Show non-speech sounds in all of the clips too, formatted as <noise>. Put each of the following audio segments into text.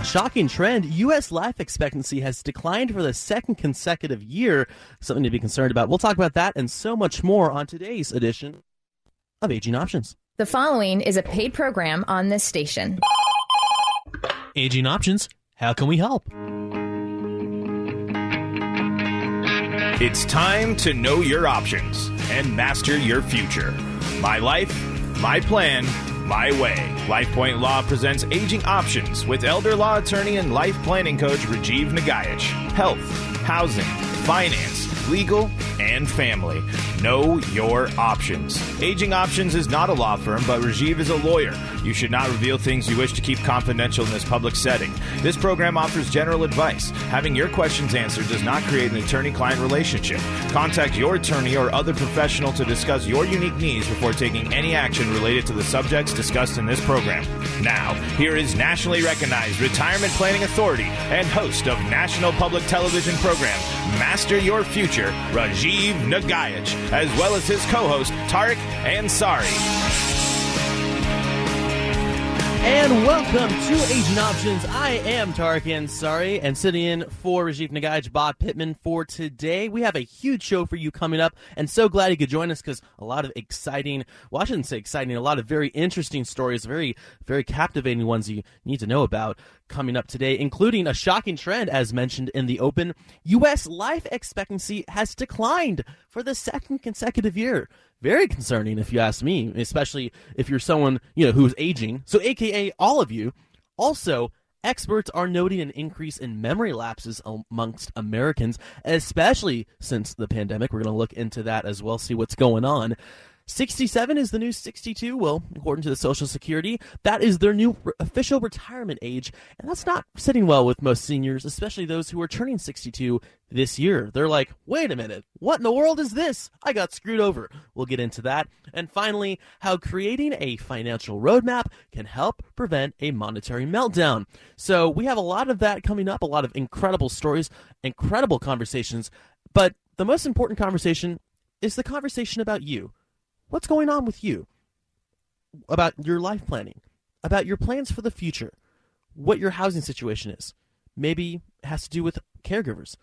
A shocking trend. U.S. life expectancy has declined for the second consecutive year. Something to be concerned about. We'll talk about that and so much more on today's edition of Aging Options. The following is a paid program on this station. Aging Options. How can we help? It's time to know your options and master your future. My life, my plan, my way. LifePoint Law presents Aging Options with elder law attorney and life planning coach Rajiv Nagaich. Health, housing, finance legal, and family. Know your options. Aging Options is not a law firm, but Rajiv is a lawyer. You should not reveal things you wish to keep confidential in this public setting. This program offers general advice. Having your questions answered does not create an attorney client relationship. Contact your attorney or other professional to discuss your unique needs before taking any action related to the subjects discussed in this program. Now, here is nationally recognized retirement planning authority and host of national public television program Master Your Future Rajiv Nagaich, as well as his co host, Tarek Ansari. And welcome to Aging Options. I am Tarek Ansari, and sitting in for Rajiv Nagaich, Bob Pittman for today. We have a huge show for you coming up, and so glad you could join us because a lot of exciting, well, I shouldn't say exciting, a lot of very interesting stories, very, very captivating ones you need to know about coming up today, including a shocking trend, as mentioned in the open. U.S. life expectancy has declined for the second consecutive year very concerning if you ask me, especially if you're someone, you know, who's aging. So aka all of you. Also, experts are noting an increase in memory lapses amongst Americans, especially since the pandemic. We're going to look into that as well, see what's going on. 67 is the new 62. Well, according to the Social Security, that is their new re- official retirement age. And that's not sitting well with most seniors, especially those who are turning 62 this year. They're like, wait a minute, what in the world is this? I got screwed over. We'll get into that. And finally, how creating a financial roadmap can help prevent a monetary meltdown. So we have a lot of that coming up, a lot of incredible stories, incredible conversations. But the most important conversation is the conversation about you What's going on with you? About your life planning, about your plans for the future, what your housing situation is. Maybe has to do with caregivers.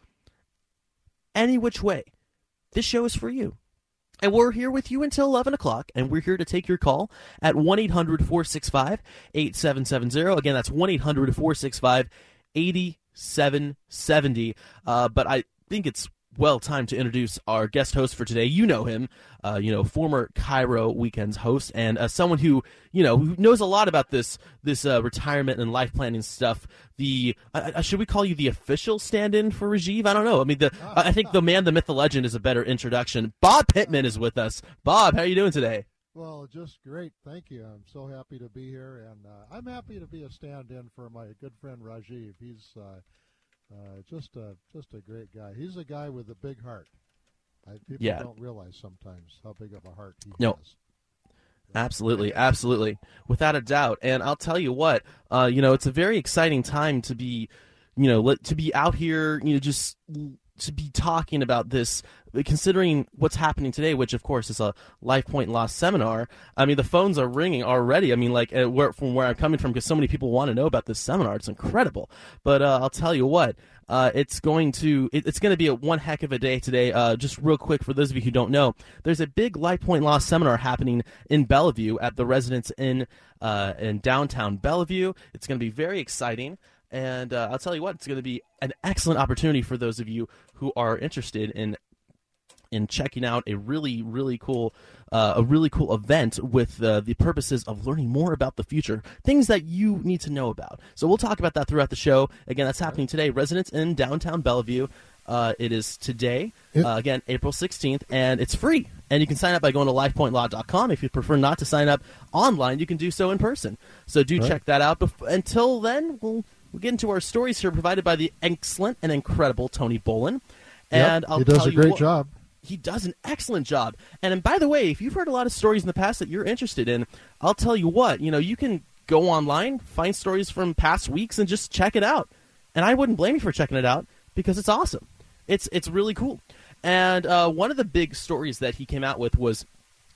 Any which way, this show is for you. And we're here with you until 11 o'clock, and we're here to take your call at 1 800 465 8770. Again, that's 1 800 465 8770. Uh, but I think it's well time to introduce our guest host for today. You know him, uh, you know, former KIRO Weekends host, and uh, someone who you know who knows a lot about this this uh, retirement and life planning stuff. The uh, uh, should we call you the official stand-in for Rajiv? I don't know. I mean, the I think the man, the myth, the legend is a better introduction. Bob Pittman is with us. Bob, how are you doing today? Well, just great. Thank you. I'm so happy to be here, and uh, I'm happy to be a stand-in for my good friend Rajiv. He's uh, just a just a great guy. He's a guy with a big heart. I, people yeah. don't realize sometimes how big of a heart he no. has. Absolutely, absolutely, without a doubt. And I'll tell you what, uh, you know, it's a very exciting time to be, you know, to be out here, you know, just to be talking about this, considering what's happening today, which of course is a LifePoint Law seminar. I mean, the phones are ringing already. I mean, like where, from where I'm coming from, because so many people want to know about this seminar. It's incredible. But uh, I'll tell you what, uh, it's going to it, it's going to be a one heck of a day today. Uh, just real quick for those of you who don't know, there's a big LifePoint Law seminar happening in Bellevue at the Residence Inn uh, in downtown Bellevue. It's going to be very exciting. And uh, I'll tell you what, it's going to be an excellent opportunity for those of you who are interested in in checking out a really really cool uh, a really cool event with uh, the purposes of learning more about the future things that you need to know about. So we'll talk about that throughout the show. Again that's happening today. Residence Inn downtown bellevue. Uh, it is today uh, again april 16th and it's free. And you can sign up by going to lifepointlaw.com if you prefer not to sign up online you can do so in person. So do right. check that out. Bef- until then we'll we get into our stories here, provided by the excellent and incredible Tony Bolin. And yep, I'll he does a great what, job. He does an excellent job. And, and by the way, if you've heard a lot of stories in the past that you're interested in, I'll tell you what. You know, you can go online, find stories from past weeks, and just check it out. And I wouldn't blame you for checking it out because it's awesome. It's it's really cool. And uh, one of the big stories that he came out with was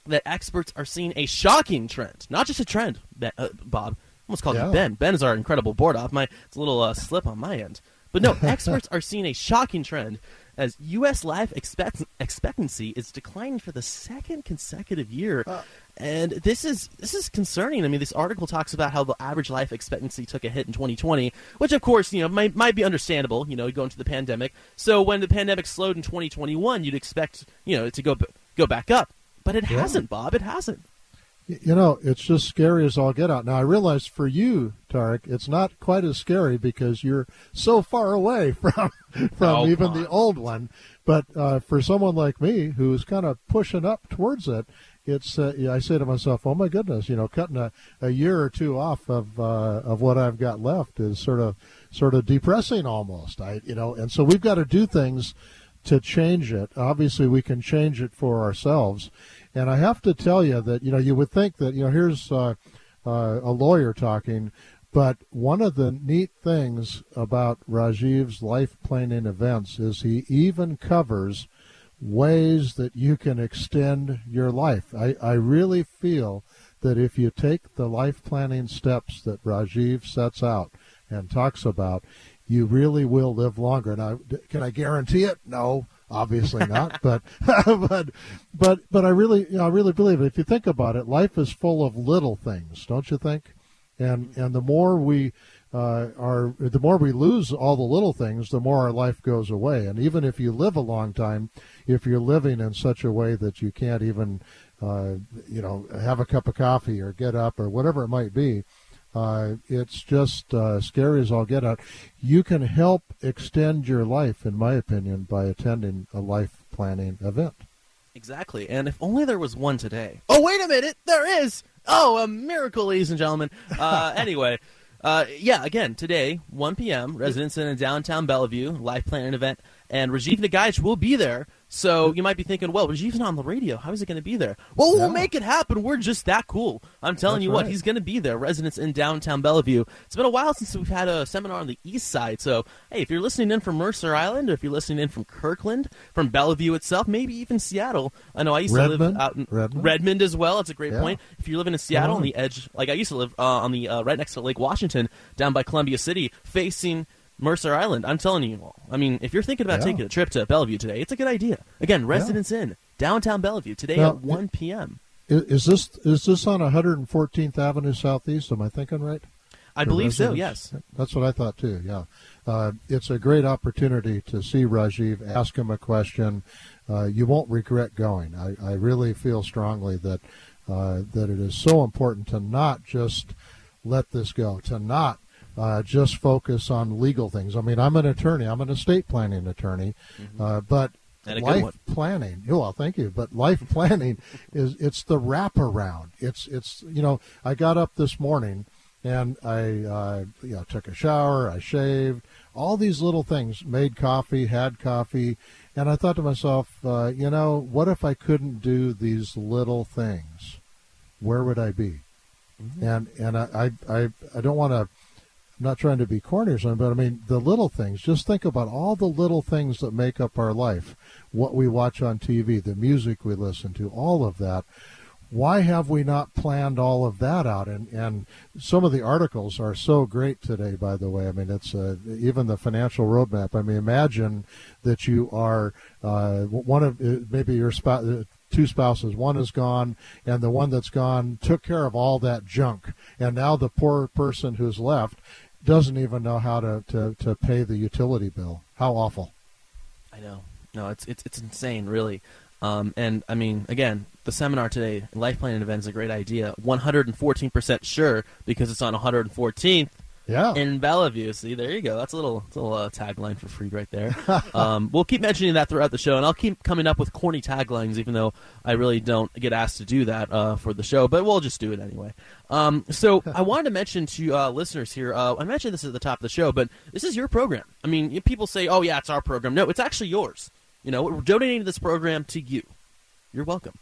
that experts are seeing a shocking trend, not just a trend, uh, Bob, almost called Yeah. you Ben. Ben is our incredible board op. My it's a little uh, slip on my end. But no, <laughs> experts are seeing a shocking trend as U.S. life expect- expectancy is declining for the second consecutive year, uh. and this is this is concerning. I mean, this article talks about how the average life expectancy took a hit in 2020, which of course you know might might be understandable. You know, going to the pandemic. So when the pandemic slowed in 2021, you'd expect you know it to go go back up, but it Yeah. hasn't, Bob. It hasn't. You know, it's just scary as all get out. Now, I realize for you, Tarek, it's not quite as scary because you're so far away <laughs> from from Oh, even the old one. But uh, for someone like me who's kind of pushing up towards it, it's uh, I say to myself, "Oh my goodness, you know, cutting a, a year or two off of uh, of what I've got left is sort of sort of depressing almost." I you know, and so we've got to do things to change it. Obviously, we can change it for ourselves. And I have to tell you that you know you would think that you know here's uh, uh, a lawyer talking, but one of the neat things about Rajiv's life planning events is he even covers ways that you can extend your life. I, I really feel that if you take the life planning steps that Rajiv sets out and talks about, you really will live longer. Now, d- can I guarantee it? No, obviously not. <laughs> but <laughs> but but but I really you know, I really believe it. If you think about it, life is full of little things, don't you think? And and the more we uh, are, the more we lose all the little things, the more our life goes away. And even if you live a long time, if you're living in such a way that you can't even, uh, you know, have a cup of coffee or get up or whatever it might be, uh, it's just uh, scary as all get out. You can help extend your life, in my opinion, by attending a life planning event. Exactly. And if only there was one today. Oh, wait a minute. There is. Oh, a miracle, ladies and gentlemen. Uh, <laughs> anyway, uh, yeah, again, today, 1 p.m., Residence Inn in downtown Bellevue, life planning event, and Rajiv Nagaich will be there. So you might be thinking, well, Rajiv's not on the radio. How is he going to be there? Well, Yeah. we'll make it happen. We're just that cool. I'm telling That's you what, right. he's going to be there. Residence Inn downtown Bellevue. It's been a while since we've had a seminar on the east side. So, hey, if you're listening in from Mercer Island, or if you're listening in from Kirkland, from Bellevue itself, maybe even Seattle. I know I used to live Redmond? out in Redmond? Redmond as well. That's a great Yeah. point. If you're living in Seattle on on. the edge, like I used to live uh, on the uh, right next to Lake Washington, down by Columbia City, facing Mercer Island. I'm telling you all. I mean, if you're thinking about Yeah. taking a trip to Bellevue today, it's a good idea. Again, Residence Inn, downtown Bellevue, today Now, at 1 p.m. Is this is this on 114th Avenue Southeast? Am I thinking right? I believe so. Yes. That's what I thought too. Yeah, uh, it's a great opportunity to see Rajiv, ask him a question. Uh, you won't regret going. I, I really feel strongly that uh, that it is so important to not just let this go, to not uh, just focus on legal things. I mean, I'm an attorney. I'm an estate planning attorney, uh, but Mm-hmm. A good life planning. Oh, well, thank you. But life <laughs> planning is it's the wraparound. It's it's you know I got up this morning and I uh, you know took a shower, I shaved, all these little things, made coffee, had coffee, and I thought to myself, uh, you know, what if I couldn't do these little things? Where would I be? And and I I I, I don't want to. Not trying to be corny or something, but I mean the little things. Just think about all the little things that make up our life. What we watch on TV, the music we listen to, all of that. Why have we not planned all of that out? And and some of the articles are so great today. By the way, I mean it's uh, even the financial roadmap. I mean, imagine that you are uh, one of uh, maybe your spouse. Uh, two spouses. One is gone, and the one that's gone took care of all that junk. And now the poor person who's left doesn't even know how to, to, to pay the utility bill. How awful. I know. No, it's it's it's insane, really. Um, and I mean, again, the seminar today, life planning event, is a great idea. One hundred and fourteen percent sure because it's on one hundred and fourteenth Yeah. in Bellevue. See, there you go. That's a little, that's a little uh, tagline for free right there. <laughs> um, we'll keep mentioning that throughout the show, and I'll keep coming up with corny taglines, even though I really don't get asked to do that uh, for the show. But we'll just do it anyway. Um, so <laughs> I wanted to mention to uh, listeners here. Uh, I mentioned this at the top of the show, but this is your program. I mean, people say, "Oh, yeah, it's our program." No, it's actually yours. You know, we're donating this program to you. You're welcome.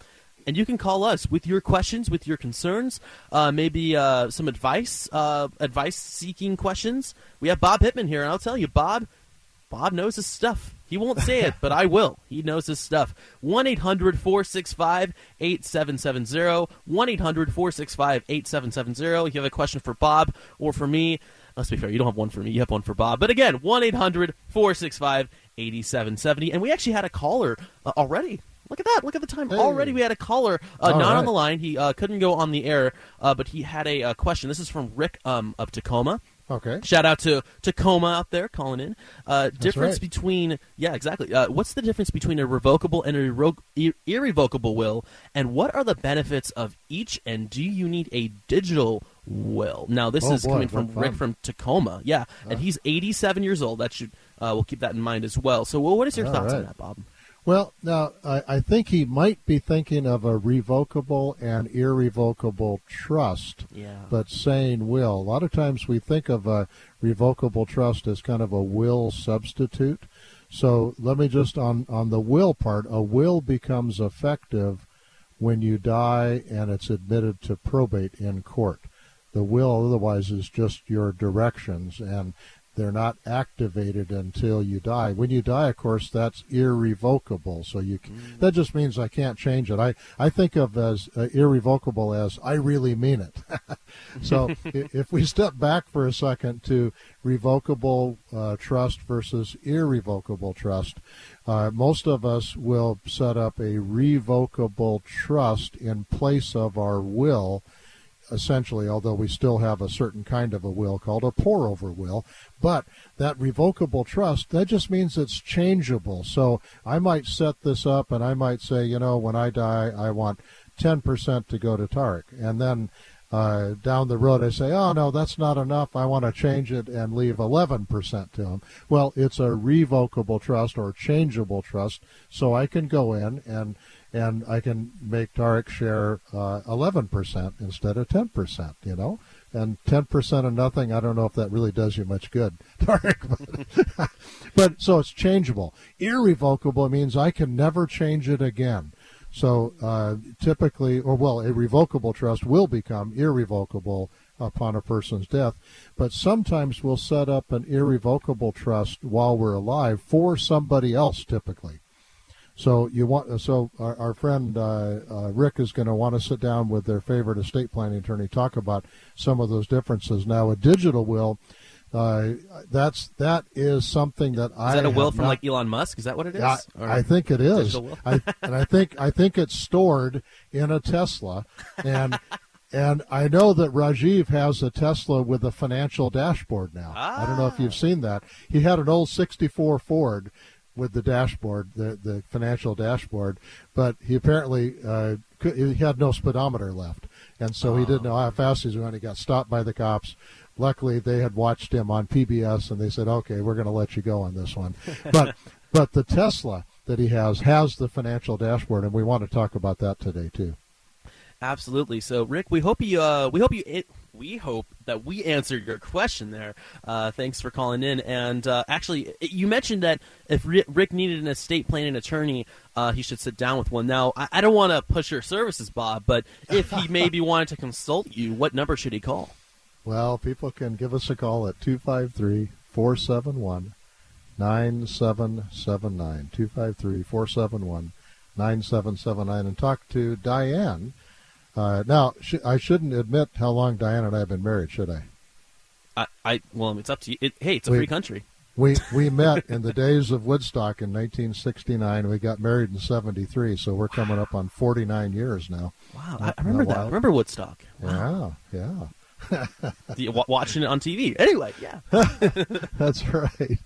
And you can call us with your questions, with your concerns, uh, maybe uh, some advice, uh, advice-seeking questions. We have Bob Pittman here, and I'll tell you, Bob, Bob knows his stuff. He won't say it, but I will. He knows his stuff. 1 800 465 8770. 1 800 465 8770. If you have a question for Bob or for me, let's be fair, you don't have one for me, you have one for Bob. But again, 1 800 465 8770. And we actually had a caller uh, already. Look at that. Look at the time. Hey. Already we had a caller, uh, not on the line. He uh, couldn't go on the air, uh, but he had a uh, question. This is from Rick um, of Tacoma. Okay. Shout out to Tacoma out there calling in. Uh, difference right. between yeah, exactly. Uh, what's the difference between a revocable and a irre- ir- irrevocable will, and what are the benefits of each? And do you need a digital will? Now this Oh, is boy, coming from. Rick from Tacoma. Yeah, and he's 87 years old. That should uh, we'll keep that in mind as well. So, well, what is your thoughts on that, Bob? Well, now I, I think he might be thinking of a revocable and irrevocable trust, Yeah. but saying will. A lot of times we think of a revocable trust as kind of a will substitute. So let me just on on the will part. A will becomes effective when you die and it's admitted to probate in court. The will otherwise is just your directions and they're not activated until you die. When you die, of course, that's irrevocable. So you c that just means I can't change it. I, I think of as uh, irrevocable as I really mean it. <laughs> so <laughs> if we step back for a second to revocable uh, trust versus irrevocable trust, uh, most of us will set up a revocable trust in place of our will essentially, although we still have a certain kind of a will called a pour over will. But that revocable trust, that just means it's changeable. So I might set this up and I might say, you know, when I die, I want 10% to go to Tarek. And then uh, down the road, I say, oh, no, that's not enough. I want to change it and leave 11% to him. Well, it's a revocable trust or changeable trust. So I can go in and and I can make Tarek share uh, 11% instead of 10%, you know? And 10% of nothing, I don't know if that really does you much good, <laughs> Tarek. But, <laughs> but so it's changeable. Irrevocable means I can never change it again. So uh, typically, or well, a revocable trust will become irrevocable upon a person's death. But sometimes we'll set up an irrevocable trust while we're alive for somebody else, typically. So you want so our, our friend uh, uh, Rick is going to want to sit down with their favorite estate planning attorney talk about some of those differences. Now, a digital will, uh, that's that is something that I Is that a will from not- like Elon Musk? Is that what it is? I, I think it is. I, and I think I think it's stored in a Tesla, and and I know that Rajiv has a Tesla with a financial dashboard now. I don't know if Ah. you've seen that. He had an old '64 Ford with the dashboard, the the financial dashboard, but he apparently uh, could, he had no speedometer left, and so he didn't know how fast he was going. He got stopped by the cops. Luckily, they had watched him on PBS, and they said, "Okay, we're going to let you go on this one." <laughs> But but the Tesla that he has has the financial dashboard, and we want to talk about that today too. Absolutely. So, Rick, we hope you uh, we hope you it, we hope that we answered your question there. Uh, thanks for calling in. And uh, actually, you mentioned that if Rick needed an estate planning attorney, uh, he should sit down with one. Now, I, I don't want to push your services, Bob, but if he <laughs> maybe wanted to consult you, what number should he call? Well, people can give us a call at 253 471 9779. 253 471 9779 and talk to Diane. Uh, now, sh- I shouldn't admit how long Diane and I have been married, should I? I, I well, it's up to you. It, hey, it's a Wait. free country. We we <laughs> met in the days of Woodstock in 1969. We got married in 73, so we're coming up on 49 years now. Wow, I, I remember that. I remember Woodstock. Wow. Yeah, yeah. <laughs> Watching it on TV. Anyway, yeah. <laughs> That's right.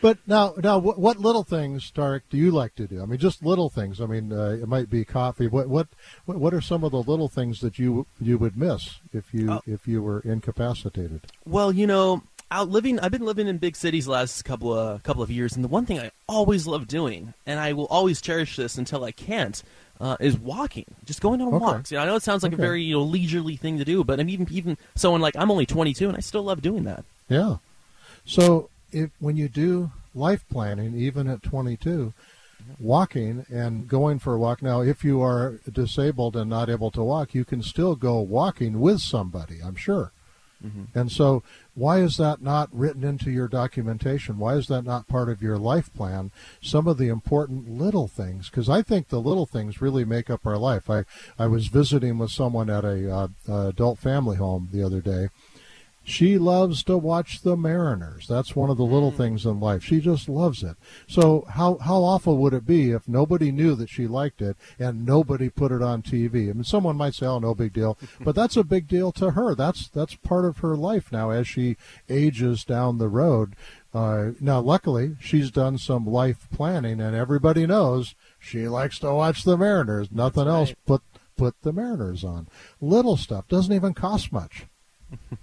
But now, now, what, what little things, Tarek, do you like to do? I mean, just little things. I mean, uh, it might be coffee. What, what, what what are some of the little things that you you would miss if you Oh. if you were incapacitated? Well, you know, out living, I've been living in big cities the last couple of couple of years, and the one thing I always love doing, and I will always cherish this until I can't, uh, is walking. Just going on Okay. walks. You know, I know it sounds like Okay. a very you know leisurely thing to do, but I'm even even someone like I'm only 22, and I still love doing that. Yeah. So if when you do life planning, even at 22, walking and going for a walk. Now, if you are disabled and not able to walk, you can still go walking with somebody. I'm sure. Mm-hmm. And so, why is that not written into your documentation? Why is that not part of your life plan? Some of the important little things, because I think the little things really make up our life. I, I was visiting with someone at a uh, adult family home the other day, she loves to watch the Mariners. That's one of the little mm. things in life. She just loves it. So how how awful would it be if nobody knew that she liked it and nobody put it on TV? I mean, someone might say, "Oh, no big deal," <laughs> but that's a big deal to her. That's that's part of her life now as she ages down the road. Uh, now, luckily, she's done some life planning, and everybody knows she likes to watch the Mariners. Nothing right. else. Put put the Mariners on. Little stuff doesn't even cost much.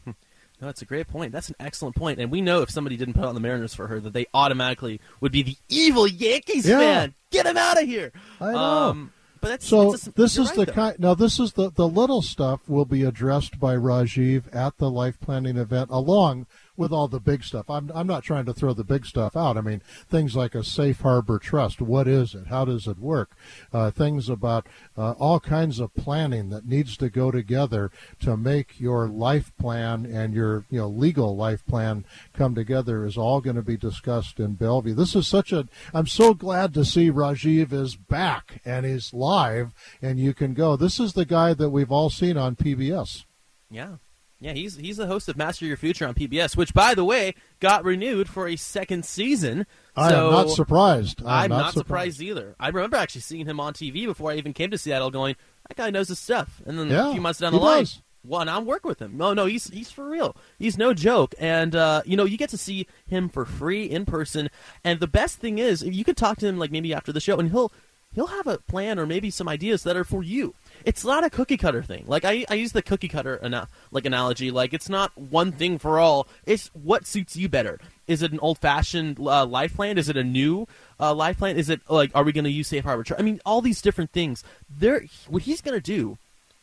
<laughs> No, that's a great point. That's an excellent point. And we know if somebody didn't put on the Mariners for her, that they automatically would be the evil Yankees yeah. fan. Get him out of here. I know. Um, but that's, so that's a, this is right, the kind. Now this is the the little stuff will be addressed by Rajiv at the life planning event, along with all the big stuff. I'm, I'm not trying to throw the big stuff out. I mean, things like a safe harbor trust. What is it? How does it work? Uh, things about uh, all kinds of planning that needs to go together to make your life plan and your you know legal life plan come together is all going to be discussed in Bellevue. This is such a. I'm so glad to see Rajiv is back and he's live, and you can go. This is the guy that we've all seen on PBS. Yeah. Yeah, he's he's the host of Master Your Future on PBS, which, by the way, got renewed for a second season. I so am not surprised. I'm, I'm not, not surprised. surprised. either. I remember actually seeing him on TV before I even came to Seattle, going, "That guy knows his stuff." And then yeah, a few months down the line, does. well, and I'm working with him. No, no, he's he's for real. He's no joke. And uh, you know, you get to see him for free in person. And the best thing is, you can talk to him like maybe after the show, and he'll he'll have a plan or maybe some ideas that are for you it's not a cookie cutter thing. Like I, I use the cookie cutter ana- like analogy. Like it's not one thing for all. It's what suits you better. Is it an old fashioned uh, life plan? Is it a new uh, life plan? Is it like are we going to use safe harbor? I mean, all these different things. There, what he's going to do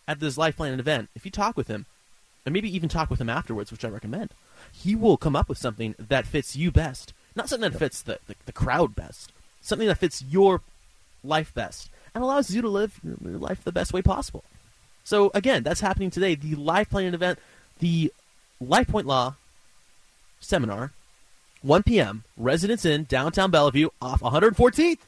at this life plan event, if you talk with him, and maybe even talk with him afterwards, which I recommend, he will come up with something that fits you best. Not something that fits the, the, the crowd best. Something that fits your life best and allows you to live your life the best way possible. So again, that's happening today. The life planning event, the Life Point Law seminar, 1 p.m. Residence Inn, downtown Bellevue, off 114th.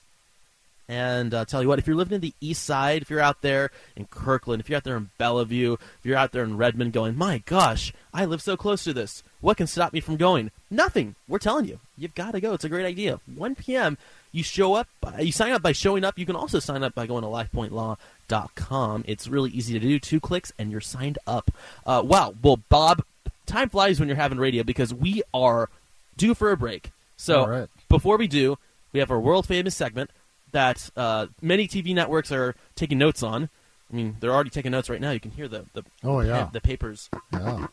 And uh, tell you what, if you're living in the east side, if you're out there in Kirkland, if you're out there in Bellevue, if you're out there in Redmond going, my gosh, I live so close to this. What can stop me from going? Nothing. We're telling you. You've got to go. It's a great idea. 1 p.m. You show up, you sign up by showing up. You can also sign up by going to lifepointlaw.com. It's really easy to do. Two clicks and you're signed up. Uh, wow. Well, Bob, time flies when you're having radio because we are due for a break. So right. before we do, we have our world famous segment that uh, many TV networks are taking notes on. I mean, they're already taking notes right now. You can hear the the oh yeah the papers. Yeah,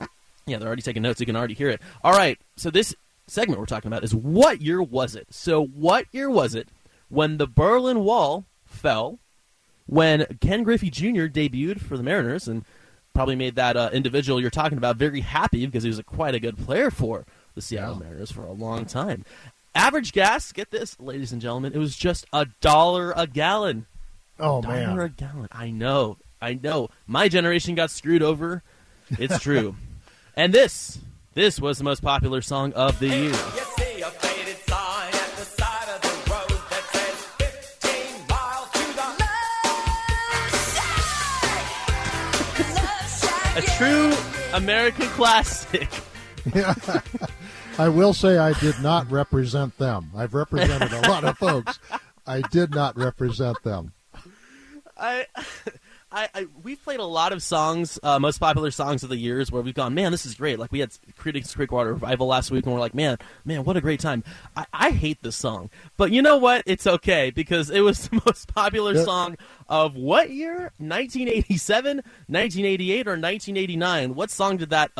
yeah, they're already taking notes. You can already hear it. All right, so this segment we're talking about is what year was it? So, what year was it when the Berlin Wall fell? When Ken Griffey Jr. debuted for the Mariners and probably made that uh, individual you're talking about very happy because he was a, quite a good player for the Seattle yeah. Mariners for a long time. Average gas, get this, ladies and gentlemen, it was just a dollar a gallon. Oh dollar man, a gallon. I know, I know. My generation got screwed over. It's <laughs> true. and this this was the most popular song of the year. A true American classic. <laughs> I will say I did not represent them. I've represented a lot of folks. I did not represent them. I I, I we've played a lot of songs, uh, most popular songs of the years, where we've gone, man, this is great. Like we had Creedence Clearwater Revival last week, and we're like, man, man, what a great time. I, I hate this song, but you know what? It's okay because it was <laughs> the most popular yep. song of what year? 1987, 1988, or 1989? What song did that?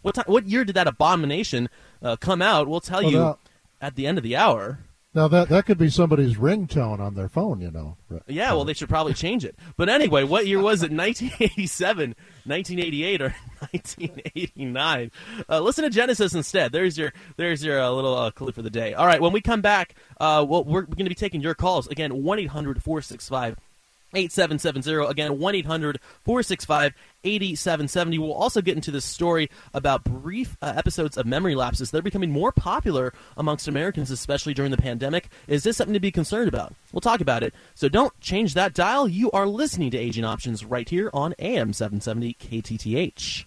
What time? What year did that abomination uh, come out? We'll tell well, you at the end of the hour. Now that that could be somebody's ringtone on their phone, you know. Yeah, well, they should probably change it. But anyway, what year was it? <laughs> 1987, 1988, or <laughs> 1989? Uh, listen to Genesis instead. There's your there's your uh, little uh, clue for the day. All right, when we come back, uh, well, we're, we're going to be taking your calls again. One 465 8770. Again, 1 800 465 8770. We'll also get into this story about brief uh, episodes of memory lapses. They're becoming more popular amongst Americans, especially during the pandemic. Is this something to be concerned about? We'll talk about it. So don't change that dial. You are listening to Aging Options right here on AM 770 KTTH.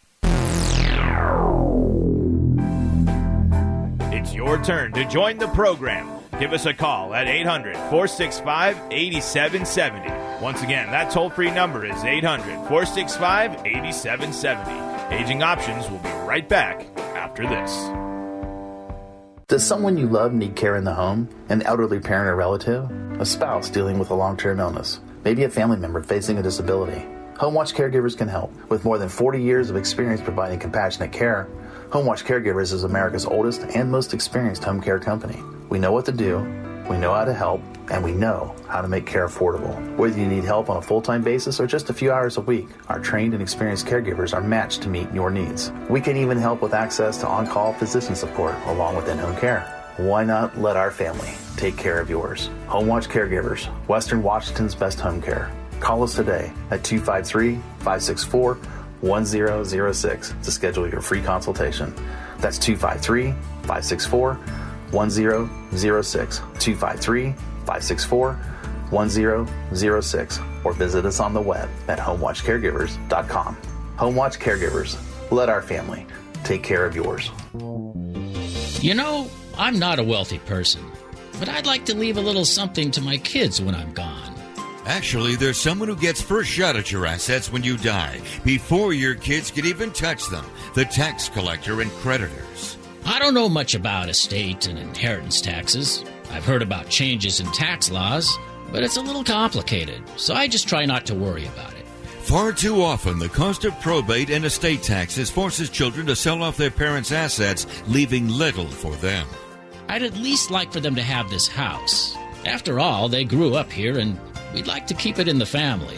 It's your turn to join the program. Give us a call at 800 465 8770. Once again, that toll free number is 800 465 8770. Aging Options will be right back after this. Does someone you love need care in the home? An elderly parent or relative? A spouse dealing with a long term illness? Maybe a family member facing a disability? HomeWatch Caregivers can help. With more than 40 years of experience providing compassionate care, HomeWatch Caregivers is America's oldest and most experienced home care company. We know what to do, we know how to help, and we know how to make care affordable. Whether you need help on a full time basis or just a few hours a week, our trained and experienced caregivers are matched to meet your needs. We can even help with access to on call physician support along with in home care. Why not let our family take care of yours? HomeWatch Caregivers, Western Washington's best home care. Call us today at 253 564 1006 to schedule your free consultation. That's 253 564 1006 253 564 1006 or visit us on the web at homewatchcaregivers.com. Homewatch Caregivers, let our family take care of yours. You know, I'm not a wealthy person, but I'd like to leave a little something to my kids when I'm gone. Actually, there's someone who gets first shot at your assets when you die, before your kids can even touch them the tax collector and creditors. I don't know much about estate and inheritance taxes. I've heard about changes in tax laws, but it's a little complicated, so I just try not to worry about it. Far too often, the cost of probate and estate taxes forces children to sell off their parents' assets, leaving little for them. I'd at least like for them to have this house. After all, they grew up here and we'd like to keep it in the family.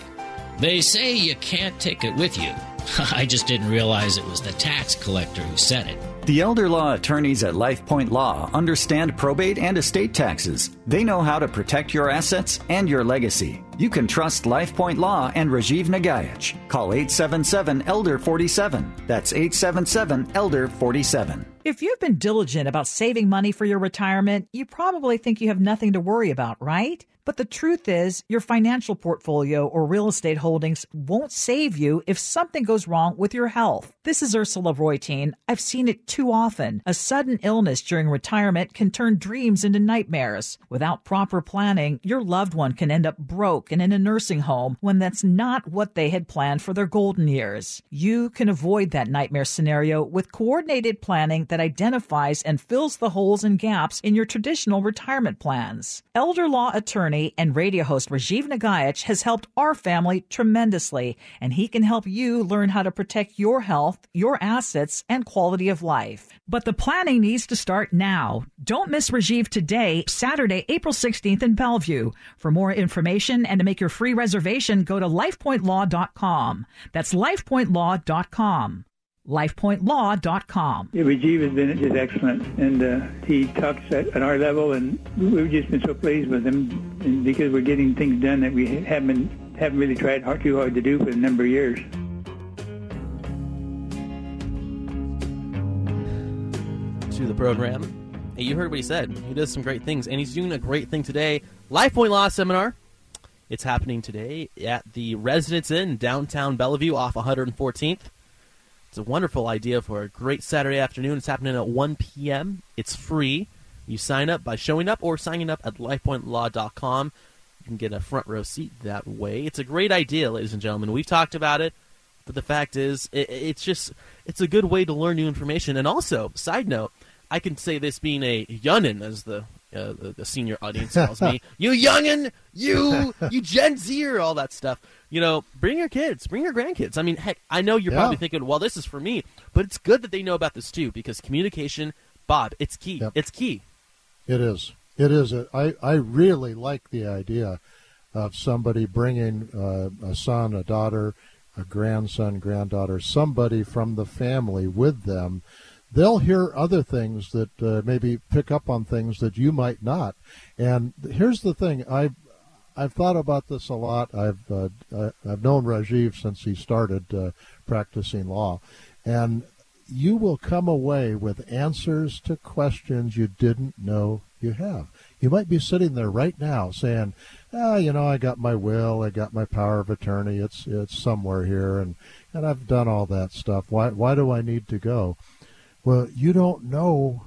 They say you can't take it with you. <laughs> I just didn't realize it was the tax collector who said it. The elder law attorneys at LifePoint Law understand probate and estate taxes. They know how to protect your assets and your legacy. You can trust LifePoint Law and Rajiv Nagaich. Call 877 Elder 47. That's 877 Elder 47. If you've been diligent about saving money for your retirement, you probably think you have nothing to worry about, right? But the truth is, your financial portfolio or real estate holdings won't save you if something goes wrong with your health. This is Ursula Reutin. I've seen it too often. A sudden illness during retirement can turn dreams into nightmares. Without proper planning, your loved one can end up broke and in a nursing home when that's not what they had planned for their golden years. You can avoid that nightmare scenario with coordinated planning that identifies and fills the holes and gaps in your traditional retirement plans. Elder law attorney and radio host Rajiv Nagaich has helped our family tremendously, and he can help you learn how to protect your health, your assets, and quality of life. But the planning needs to start now. Don't miss Rajiv today, Saturday, April 16th in Bellevue. For more information and to make your free reservation, go to lifepointlaw.com. That's lifepointlaw.com lifepointlaw.com. Yeah, Rajiv has been just excellent, and uh, he talks at, at, our level, and we've just been so pleased with him because we're getting things done that we haven't haven't really tried hard, too hard to do for a number of years. To the program. Hey, you heard what he said. He does some great things, and he's doing a great thing today. LifePoint Law Seminar. It's happening today at the Residence Inn downtown Bellevue off 114th. It's a wonderful idea for a great Saturday afternoon. It's happening at 1 p.m. It's free. You sign up by showing up or signing up at lifepointlaw.com. You can get a front row seat that way. It's a great idea, ladies and gentlemen. We've talked about it, but the fact is, it, it's just it's a good way to learn new information. And also, side note, I can say this being a youngin, as the uh, the, the, senior audience tells me, <laughs> you youngin, you you Gen Zer, all that stuff. You know, bring your kids, bring your grandkids. I mean, heck, I know you're yeah. probably thinking, well, this is for me, but it's good that they know about this too because communication, Bob, it's key. Yep. It's key. It is. It is. I I really like the idea of somebody bringing uh, a son, a daughter, a grandson, granddaughter, somebody from the family with them they'll hear other things that uh, maybe pick up on things that you might not. And here's the thing: I I've thought about this a lot. I've uh, I've known Rajiv since he started uh, practicing law, and you will come away with answers to questions you didn't know you have. You might be sitting there right now saying, "Ah, you know, I got my will, I got my power of attorney. It's it's somewhere here, and and I've done all that stuff. Why why do I need to go?" Well, you don't know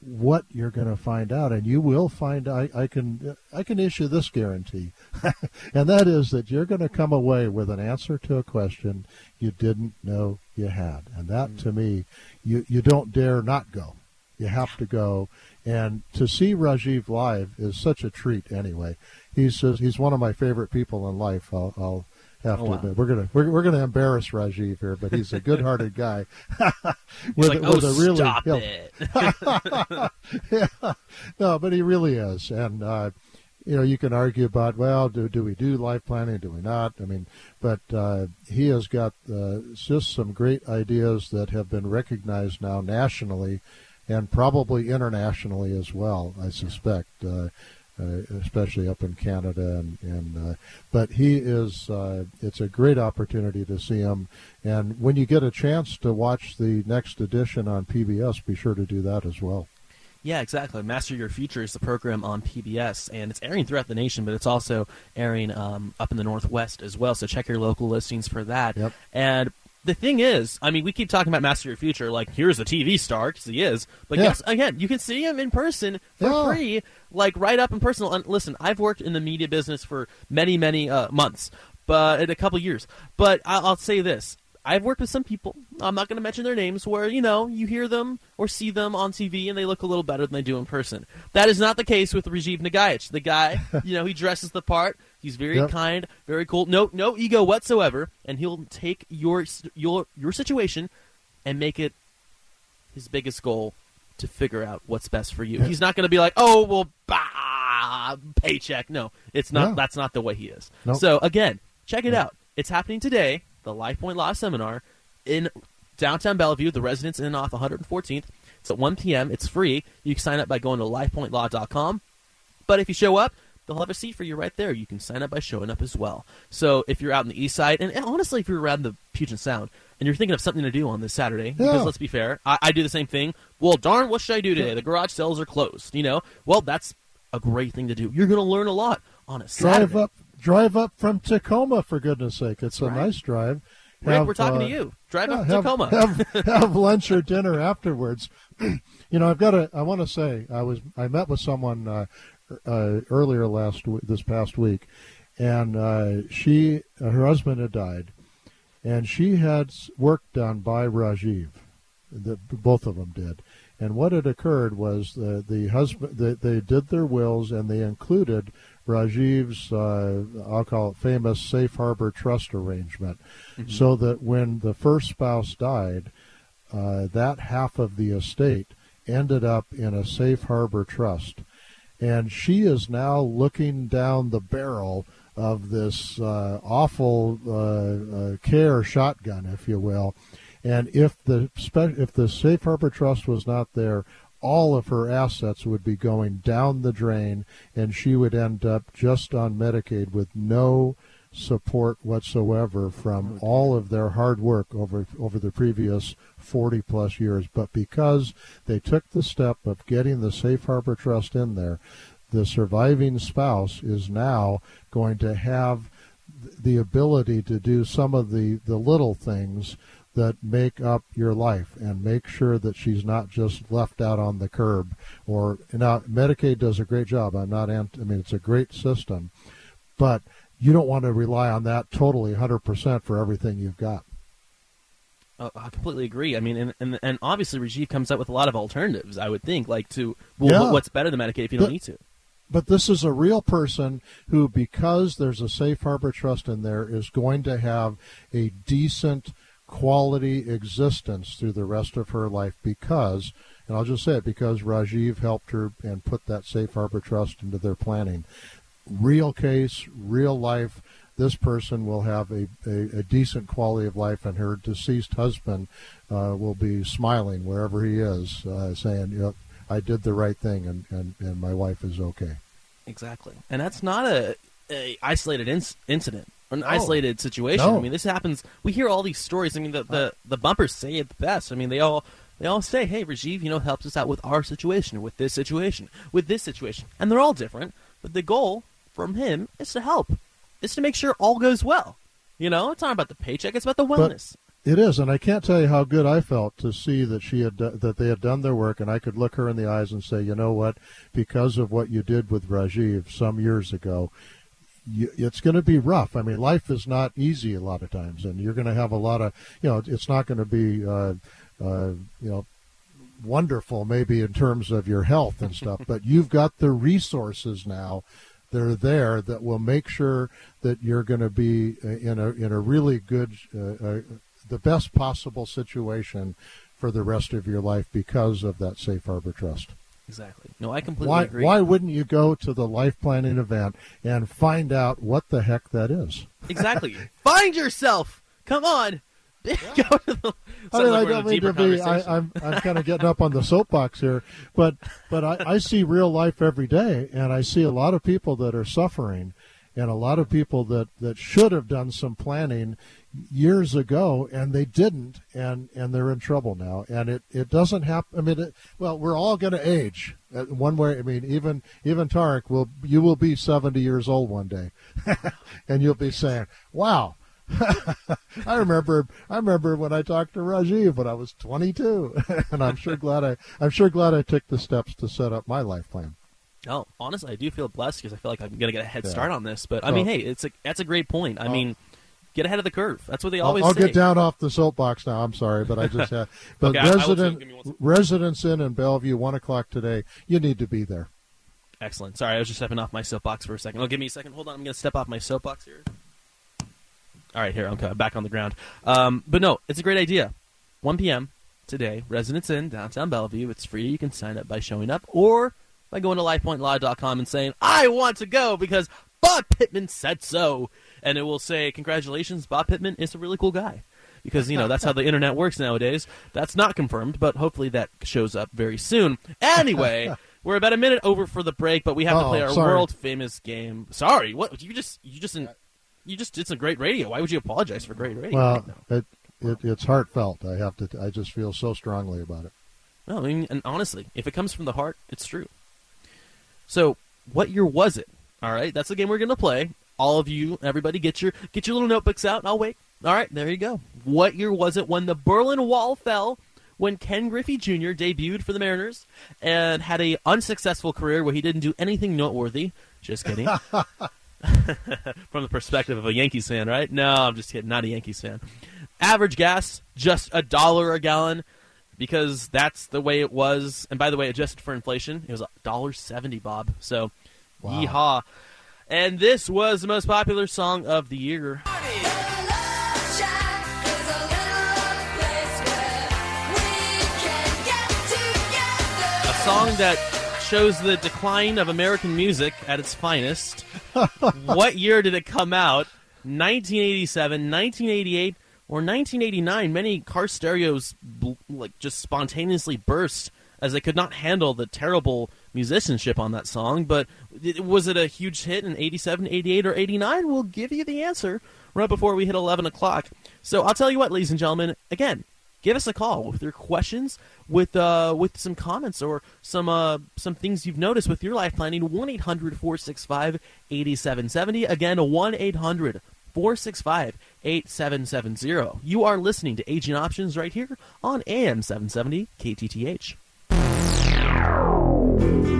what you're going to find out, and you will find. I, I can I can issue this guarantee, <laughs> and that is that you're going to come away with an answer to a question you didn't know you had, and that mm. to me, you you don't dare not go. You have to go, and to see Rajiv live is such a treat. Anyway, he's he's one of my favorite people in life. I'll, I'll have oh, to admit. We're gonna we're, we're gonna embarrass Rajiv here, but he's a good-hearted guy. <laughs> with, like, with oh, a really, stop you know, it. <laughs> yeah, no, but he really is, and uh, you know, you can argue about well, do do we do life planning? Do we not? I mean, but uh, he has got uh, just some great ideas that have been recognized now nationally, and probably internationally as well. I suspect. Uh, uh, especially up in Canada. And, and uh, but he is. Uh, it's a great opportunity to see him. And when you get a chance to watch the next edition on PBS, be sure to do that as well. Yeah, exactly. Master Your Future is the program on PBS, and it's airing throughout the nation, but it's also airing um, up in the Northwest as well. So check your local listings for that. Yep. And the thing is, I mean, we keep talking about Master of Your Future, like here's a TV star because he is, but yeah. yes, again, you can see him in person for yeah. free, like right up in person. And listen, I've worked in the media business for many, many uh, months, but in a couple years. But I'll, I'll say this: I've worked with some people. I'm not going to mention their names. Where you know you hear them or see them on TV and they look a little better than they do in person. That is not the case with Rajiv Nagaich. The guy, <laughs> you know, he dresses the part. He's very yep. kind, very cool. No, no ego whatsoever, and he'll take your your your situation and make it his biggest goal to figure out what's best for you. He's not going to be like, "Oh, well, bah, paycheck." No, it's not. No. That's not the way he is. Nope. So again, check it out. It's happening today the Life Point Law Seminar in downtown Bellevue, the Residence Inn off 114th. It's at 1 p.m. It's free. You can sign up by going to lifepointlaw.com. But if you show up, they'll have a seat for you right there. You can sign up by showing up as well. So if you're out in the east side, and, honestly, if you're around the Puget Sound, and you're thinking of something to do on this Saturday, yeah. because let's be fair, I, I, do the same thing. Well, darn, what should I do today? The garage sales are closed. You know, well, that's a great thing to do. You're going to learn a lot on a Saturday. Drive up drive up from Tacoma for goodness sake. It's a nice drive. Rick, have, we're talking uh, to you. Drive yeah, up to have, Tacoma. have, <laughs> have lunch or dinner afterwards. <clears throat> you know, I've got to. I want to say I was. I met with someone uh, uh, earlier last this past week, and uh, she her husband had died, and she had work done by Rajiv. The, both of them did. And what had occurred was the the husband they, they did their wills and they included Rajiv's, uh, I'll call it famous safe harbor trust arrangement, mm-hmm. so that when the first spouse died, uh, that half of the estate ended up in a safe harbor trust. And she is now looking down the barrel of this uh, awful uh, uh, care shotgun, if you will. And if the spe- if the safe harbor trust was not there, all of her assets would be going down the drain, and she would end up just on Medicaid with no support whatsoever from all of their hard work over over the previous 40 plus years. But because they took the step of getting the safe harbor trust in there, the surviving spouse is now going to have the ability to do some of the, the little things that make up your life and make sure that she's not just left out on the curb or now Medicaid does a great job. I'm not anti, I mean it's a great system, but you don't want to rely on that totally 100% for everything you've got. Uh, I completely agree. I mean, and, and, and obviously Rajiv comes up with a lot of alternatives. I would think, like to well, yeah. what's better than Medicaid if you don't need to. But this is a real person who, because there's a safe harbor trust in there, is going to have a decent quality existence through the rest of her life because, and I'll just say it, because Rajiv helped her and put that safe harbor trust into their planning. Real case, real life, this person will have a, a, a decent quality of life, and her deceased husband uh, will be smiling wherever he is, uh, saying, you know, I did the right thing, and, and, and my wife is okay. Exactly. And that's not a a isolated inc- incident an isolated situation. No. I mean, this happens. We hear all these stories. I mean, the, the the bumpers say it the best. I mean, they all they all say, "Hey, Rajiv, you know, helps us out with our situation, with this situation, with this situation," and they're all different. But the goal from him is to help. is to make sure all goes well. You know, it's not about the paycheck; it's about the But wellness. it is, and I can't tell you how good I felt to see that she had do- that they had done their work, and I could look her in the eyes and say, you know what, because of what you did with Rajiv some years ago, you, it's going to be rough. I mean, life is not easy a lot of times, and you're going to have a lot of, you know, it's not going to be, uh, uh, you know, wonderful maybe in terms of your health and stuff, <laughs> but you've got the resources now that are there that will make sure that you're going to be uh, in a in a really good, uh, uh, the best possible situation for the rest of your life because of that safe harbor trust. Exactly. No, I completely Why agree. why wouldn't you go to the life planning event and find out what the heck that is? Exactly. <laughs> Find yourself. Come on. <laughs> Go to the, I mean, like I we're in a don't mean to be. conversation. I, I'm I'm <laughs> kind of getting up on the soapbox here, but but I, I see real life every day, and I see a lot of people that are suffering, and a lot of people that that should have done some planning years ago, and they didn't, and and they're in trouble now. And it it doesn't happen. I mean, it, well, we're all going to age uh, one way. I mean, even even Tarek will you will be 70 years old one day, <laughs> and you'll be saying, "Wow." <laughs> I remember I remember when I talked to Rajiv when I was 22 <laughs> and I'm sure glad I I'm sure glad I took the steps to set up my life plan. No, honestly, I do feel blessed because I feel like I'm gonna get a head Yeah. start on this. But I Well- mean, hey, it's a that's a great point. I Well- mean, get ahead of the curve. That's what they I'll, always I'll say. get down off the soapbox now. I'm sorry, but I just had <laughs> but Okay, I- I will too. resident Give me one second. Residence Inn in Bellevue one o'clock today. You need to be there. Excellent. Sorry, I was just stepping off my soapbox for a second. Oh, give me a second. Hold on. I'm gonna step off my soapbox here. All right, here I'm back on the ground. Um, but no, it's a great idea. 1 p.m. today, Residence Inn, downtown Bellevue. It's free. You can sign up by showing up or by going to lifepointlaw.com and saying, I want to go because Bob Pittman said so. And it will say, Congratulations, Bob Pittman is a really cool guy. Because, you know, that's how the internet works nowadays. That's not confirmed, but hopefully that shows up very soon. Anyway, <laughs> we're about a minute over for the break, but we have to Oh, play our sorry. world famous game. Sorry, what you just you just you just it's a great radio. Why would you apologize for great radio? Well, right it, it it's heartfelt. I have to I just feel so strongly about it. No, I mean, and honestly, if it comes from the heart, it's true. So, what year was it? All right, that's the game we're gonna play. All of you, everybody, get your get your little notebooks out. and I'll wait. All right, there you go. What year was it when the Berlin Wall fell? When Ken Griffey Jr. debuted for the Mariners and had a unsuccessful career where he didn't do anything noteworthy. Just kidding. <laughs> <laughs> From the perspective of a Yankees fan, right? No, I'm just kidding. Not a Yankees fan. Average gas, just a dollar a gallon because that's the way it was. And by the way, adjusted for inflation, it was a dollar seventy, Bob. So, Wow. yeehaw! And this was the most popular song of the year. A song that shows the decline of American music at its finest. <laughs> what year did it come out? 1987, 1988, or 1989? Many car stereos bl- like just spontaneously burst as they could not handle the terrible musicianship on that song. But was it a huge hit in 87, 88, or 89? We'll give you the answer right before we hit 11 o'clock. So I'll tell you what, ladies and gentlemen, again, give us a call with your questions, with uh, with some comments or some uh, some things you've noticed with your life planning. 1 800 465 8770. Again, 1 800 465 8770. You are listening to Aging Options right here on AM 770 KTTH.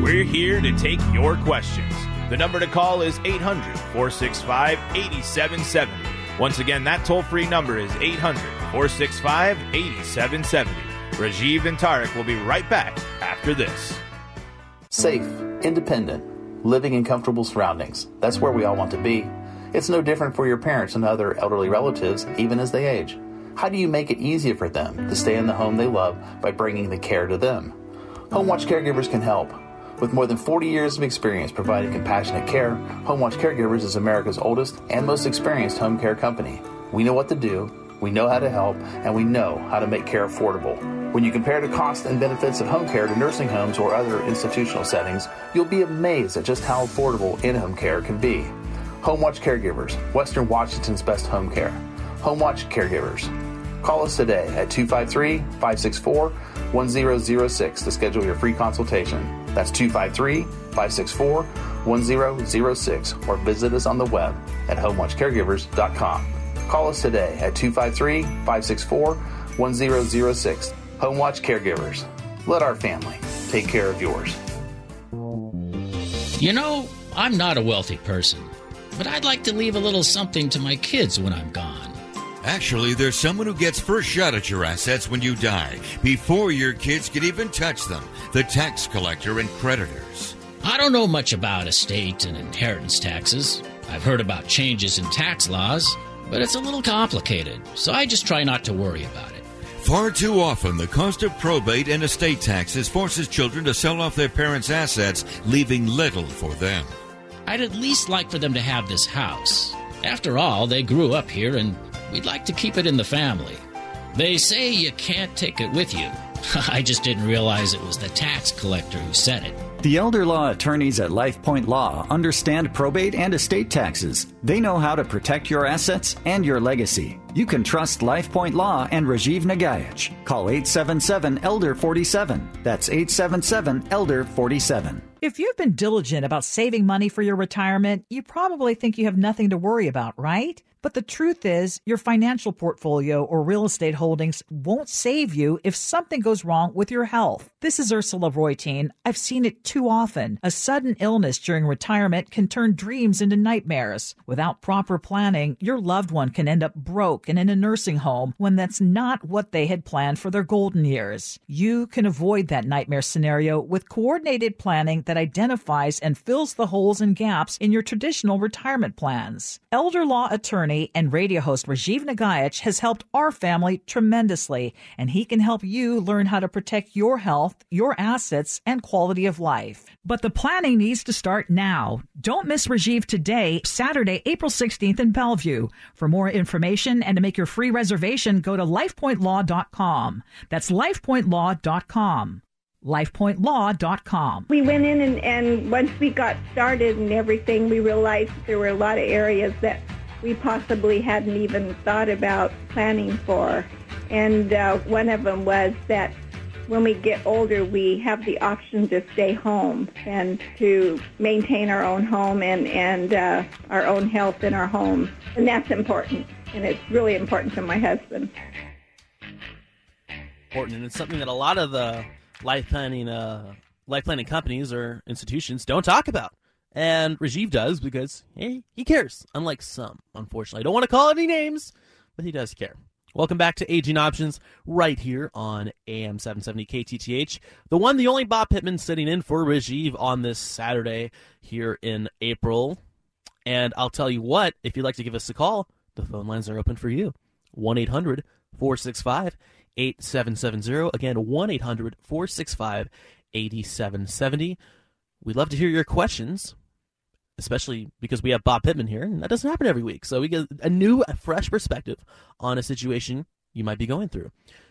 We're here to take your questions. The number to call is 800 465 8770. Once again, that toll free number is 800 465 8770. Rajiv and Tarek will be right back after this. Safe, independent, living in comfortable surroundings. That's where we all want to be. It's no different for your parents and other elderly relatives, even as they age. How do you make it easier for them to stay in the home they love by bringing the care to them? Home Watch Caregivers can help. With more than 40 years of experience providing compassionate care, Home Watch Caregivers is America's oldest and most experienced home care company. We know what to do, we know how to help, and we know how to make care affordable. When you compare the costs and benefits of home care to nursing homes or other institutional settings, you'll be amazed at just how affordable in home care can be. HomeWatch Caregivers, Western Washington's best home care. HomeWatch Caregivers. Call us today at 253 564 1006 to schedule your free consultation. That's 253 564 1006 or visit us on the web at homewatchcaregivers.com. Call us today at 253 564 1006. Homewatch Caregivers. Let our family take care of yours. You know, I'm not a wealthy person, but I'd like to leave a little something to my kids when I'm gone. Actually, there's someone who gets first shot at your assets when you die, before your kids can even touch them the tax collector and creditors. I don't know much about estate and inheritance taxes. I've heard about changes in tax laws, but it's a little complicated, so I just try not to worry about it. Far too often, the cost of probate and estate taxes forces children to sell off their parents' assets, leaving little for them. I'd at least like for them to have this house. After all, they grew up here and we'd like to keep it in the family. They say you can't take it with you. <laughs> I just didn't realize it was the tax collector who said it. The elder law attorneys at LifePoint Law understand probate and estate taxes. They know how to protect your assets and your legacy. You can trust LifePoint Law and Rajiv Nagaich. Call 877 Elder 47. That's 877 Elder 47. If you've been diligent about saving money for your retirement, you probably think you have nothing to worry about, right? But the truth is, your financial portfolio or real estate holdings won't save you if something goes wrong with your health. This is Ursula Reutin. I've seen it too often. A sudden illness during retirement can turn dreams into nightmares. Without proper planning, your loved one can end up broke and in a nursing home when that's not what they had planned for their golden years. You can avoid that nightmare scenario with coordinated planning that identifies and fills the holes and gaps in your traditional retirement plans. Elder law attorney and radio host Rajiv Nagaich has helped our family tremendously, and he can help you learn how to protect your health, your assets, and quality of life. But the planning needs to start now. Don't miss Rajiv today, Saturday, April 16th in Bellevue. For more information and to make your free reservation, go to lifepointlaw.com. That's lifepointlaw.com lifepointlaw.com. We went in and, and once we got started and everything, we realized there were a lot of areas that we possibly hadn't even thought about planning for. And uh, one of them was that when we get older, we have the option to stay home and to maintain our own home and, and uh, our own health in our home. And that's important. And it's really important to my husband. Important. And it's something that a lot of the life planning, uh, life planning companies or institutions don't talk about. And Rajiv does because hey, he cares, unlike some, unfortunately. I don't want to call any names, but he does care. Welcome back to Aging Options right here on AM 770 KTTH. The one, the only Bob Pittman sitting in for Rajiv on this Saturday here in April. And I'll tell you what, if you'd like to give us a call, the phone lines are open for you. 1 800 465 8770. Again, 1 800 465 8770. We'd love to hear your questions especially because we have Bob Pittman here, and that doesn't happen every week. So we get a new, a fresh perspective on a situation you might be going through.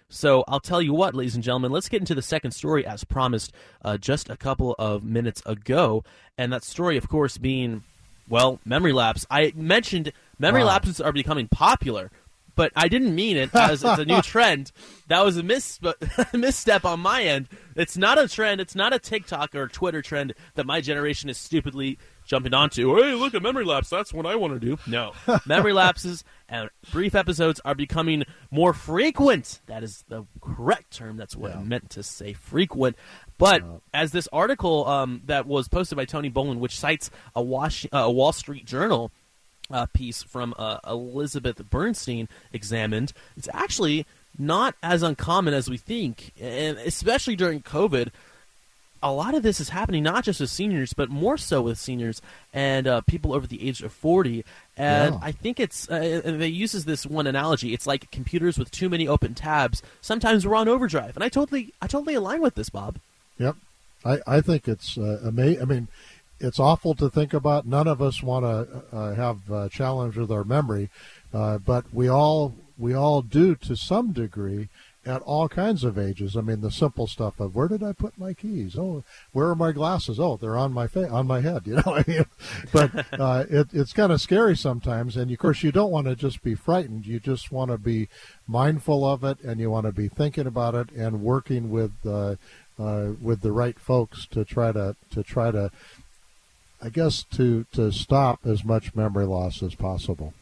So I'll tell you what, ladies and gentlemen, let's get into the second story as promised uh, just a couple of minutes ago. And that story, of course, being, well, memory lapse. I mentioned memory wow. lapses are becoming popular, but I didn't mean it as it's a new <laughs> trend. That was a mis- <laughs> misstep on my end. It's not a trend. It's not a TikTok or Twitter trend that my generation is stupidly jumping onto, hey, look at memory lapse. That's what I want to do. No. <laughs> memory lapses and brief episodes are becoming more frequent. That is the correct term. That's what yeah. I meant to say frequent. But yeah. as this article um, that was posted by Tony Boland, which cites a, Wash- uh, a Wall Street Journal uh, piece from uh, Elizabeth Bernstein examined, it's actually not as uncommon as we think, and especially during COVID a lot of this is happening not just with seniors, but more so with seniors and uh, people over the age of 40. And yeah. I think it's, uh, they uses this one analogy. It's like computers with too many open tabs. Sometimes we're on overdrive. And I totally, I totally align with this, Bob. Yep. I, I think it's uh, amazing. I mean, it's awful to think about. None of us want to uh, have a challenge with our memory, uh, but we all we all do to some degree at all kinds of ages. I mean, the simple stuff of where did I put my keys? Oh, where are my glasses? Oh, they're on my fa- on my head. <laughs> You know, I mean, but uh, it, it's kind of scary sometimes. And of course, you don't want to just be frightened. You just want to be mindful of it, and you want to be thinking about it and working with uh, uh, with the right folks to try to to try to, I guess, to to stop as much memory loss as possible.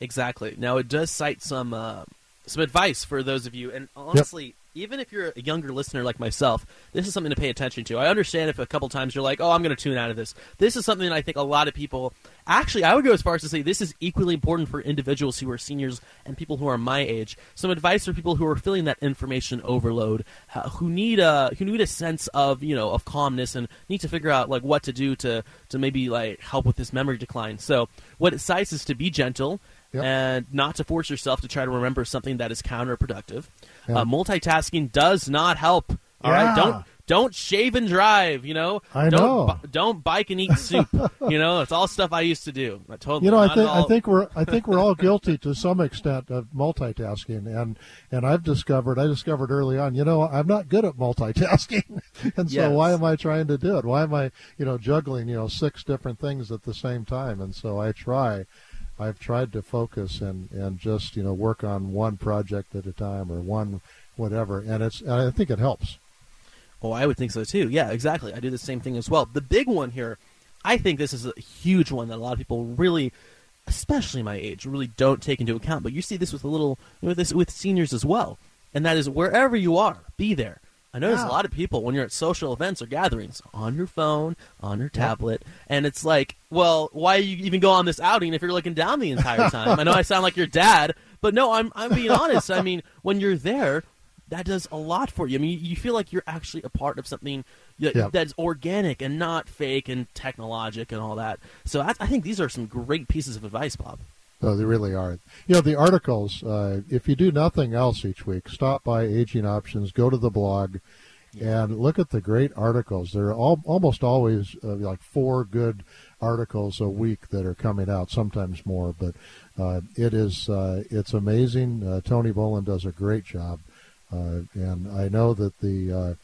Exactly. Now it does cite some uh, some advice for those of you, and honestly. Even if you're a younger listener like myself, this is something to pay attention to. I understand if a couple times you're like, "Oh, I'm going to tune out of this." This is something that I think a lot of people. Actually, I would go as far as to say this is equally important for individuals who are seniors and people who are my age. Some advice for people who are feeling that information overload, uh, who need a who need a sense of you know of calmness and need to figure out like what to do to to maybe like help with this memory decline. So what it cites is to be gentle Yep. and not to force yourself to try to remember something that is counterproductive. Yep. Uh, multitasking does not help. All yeah. right, don't don't shave and drive. You know, I don't, know. B- don't bike and eat soup. <laughs> you know, it's all stuff I used to do. I totally. You know, I think all... I think we're I think we're all <laughs> guilty to some extent of multitasking, and and I've discovered I discovered early on. You know, I'm not good at multitasking, <laughs> and so yes. why am I trying to do it? Why am I you know juggling you know six different things at the same time? And so I try I've tried to focus and, and just you know work on one project at a time or one whatever, and it's and I think it helps. Oh, I would think so too. Yeah, exactly. I do the same thing as well. The big one here, I think this is a huge one that a lot of people really, especially my age, really don't take into account. But you see this with a little with this with seniors as well, and that is wherever you are, be there. I notice a lot of people when you're at social events or gatherings on your phone, on your tablet, yep. and it's like, well, why you even go on this outing if you're looking down the entire <laughs> time? I know I sound like your dad, but no, I'm I'm being <laughs> honest. I mean, when you're there, that does a lot for you. I mean, you feel like you're actually a part of something that, yep. that's organic and not fake and technologic and all that. So I, I think these are some great pieces of advice, Bob. Oh, they really are. You know, the articles, uh, if you do nothing else each week, stop by Aging Options, go to the blog, and look at the great articles. There are all, almost always uh, like four good articles a week that are coming out, sometimes more, but uh, it is uh, it's amazing. Uh, Tony Bolin does a great job, uh, and I know that the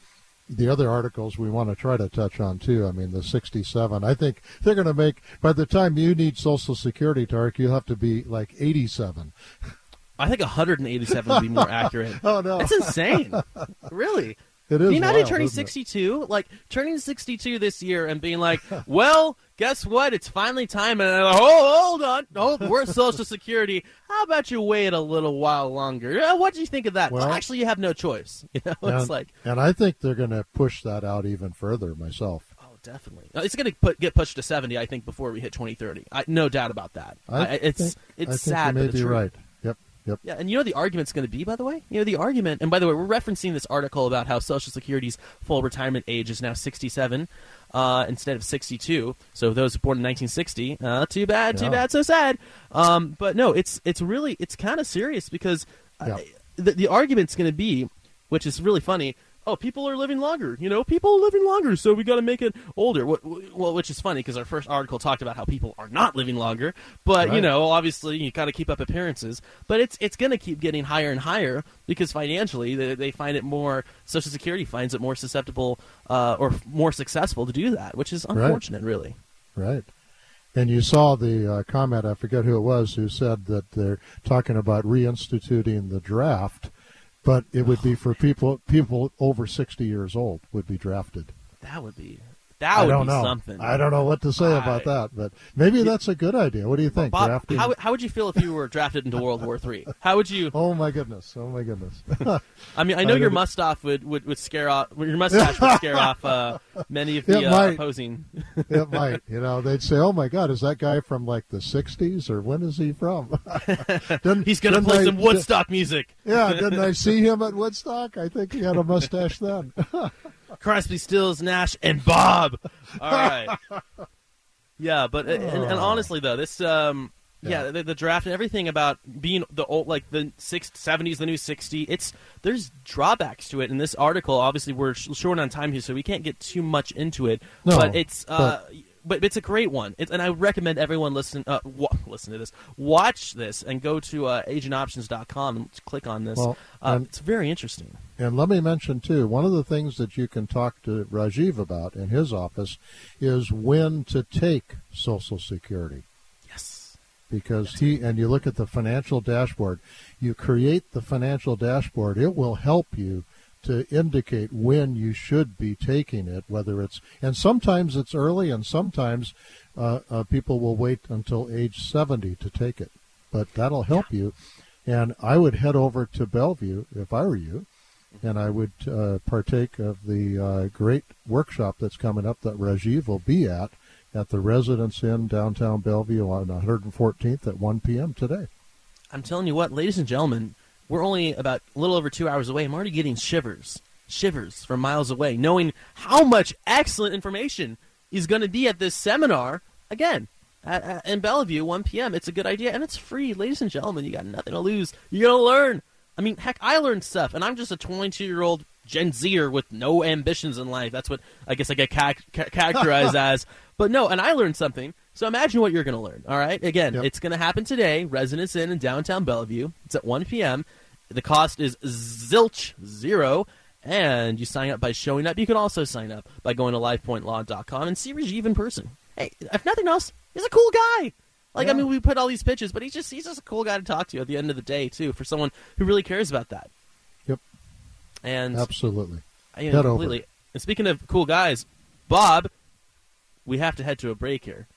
the other articles we want to try to touch on too. I mean, the 67. I think they're going to make by the time you need Social Security, Tarek, you'll have to be like 87. I think 187 would be more <laughs> accurate. oh no, that's insane. <laughs> really. It is. Can you imagine turning 62? Like turning 62 this year and being like, <laughs> well, guess what? It's finally time. And like, oh, hold on, oh, we're Social <laughs> Security. How about you wait a little while longer? Uh, what do you think of that? Well, well, actually, you have no choice. <laughs> You know, and, it's like, and I think they're going to push that out even further. Myself. Oh, definitely. Uh, it's going to put, get pushed to 70, I think, before we hit 2030. No doubt about that. I it's think, it's I sad, you may but be true. right. Yep. Yeah, and you know the argument's going to be, by the way? You know the argument, and by the way, we're referencing this article about how Social Security's full retirement age is now 67 uh, instead of 62. So those born in 1960, uh, too bad, too bad, so sad. Um, but no, it's it's really it's kind of serious because uh, the, the argument's going to be, which is really funny oh, people are living longer. You know, people are living longer, so we got to make it older. Well, which is funny because our first article talked about how people are not living longer, but right. you know, obviously you got to keep up appearances. But it's it's going to keep getting higher and higher because financially they, they, find it more. Social Security finds it more susceptible uh, or more successful to do that, which is unfortunate, right. really. Right. And you saw the uh, comment, I forget who it was, who said that they're talking about reinstituting the draft but it would be for people people over 60 years old would be drafted. That would be that would I don't be know. something. I don't know what to say I, about that, but maybe that's a good idea. What do you think? Bob, Drafting? how, how would you feel if you were drafted into World War Three? How would you? Oh my goodness! Oh my goodness! <laughs> I mean, I <laughs> know I your mustache would, would, would scare off your mustache would scare <laughs> off uh, many of the uh, opposing. it might. You know, they'd say, "Oh my God, is that guy from like the '60s, or when is he from?" He's going to play I, some Woodstock music. yeah, didn't I see him at Woodstock? I think he had a mustache then. Crosby, Stills, Nash, and Bob. All right. <laughs> yeah, but and, and, honestly though, this um, yeah, yeah the, the, draft and everything about being the old like the six seventies, the new sixty. It's there's drawbacks to it. In this article, obviously, we're short on time here, so we can't get too much into it. No, but it's uh, but it's a great one. It's, and I recommend everyone listen uh, wa- listen to this, watch this, and go to uh, agingoptions.com and click on this. Well, uh, and- it's very interesting. And let me mention too, one of the things that you can talk to Rajiv about in his office is when to take Social Security. Yes. Because he and you look at the financial dashboard, you create the financial dashboard, it will help you to indicate when you should be taking it, whether it's and sometimes it's early and sometimes uh, uh, people will wait until age 70 to take it. But that'll help you. And I would head over to Bellevue if I were you and I would uh, partake of the uh, great workshop that's coming up that Rajiv will be at at the Residence Inn downtown Bellevue on 114th at 1 p.m. today. I'm telling you what, ladies and gentlemen, we're only about a little over two hours away. I'm already getting shivers, shivers from miles away, knowing how much excellent information is going to be at this seminar. Again, at, at, in Bellevue, 1 p.m. It's a good idea, and it's free. Ladies and gentlemen, you got nothing to lose. You're going to learn. I mean, heck, I learned stuff, and I'm just a 22 year old Gen Zer with no ambitions in life. That's what I guess I get ca- ca- characterized <laughs> as. But no, and I learned something. So imagine what you're going to learn. All right, again, Yep. it's going to happen today. Residence Inn in downtown Bellevue. It's at 1 p.m. The cost is zilch zero, and you sign up by showing up. You can also sign up by going to LifePointLaw.com and see Rajiv in person. Hey, if nothing else, he's a cool guy. Like I mean, we put all these pitches, but he's just he's just a cool guy to talk to at the end of the day too, for someone who really cares about that. Yep. And Absolutely. I you know, completely. And speaking of cool guys, Bob, we have to head to a break here.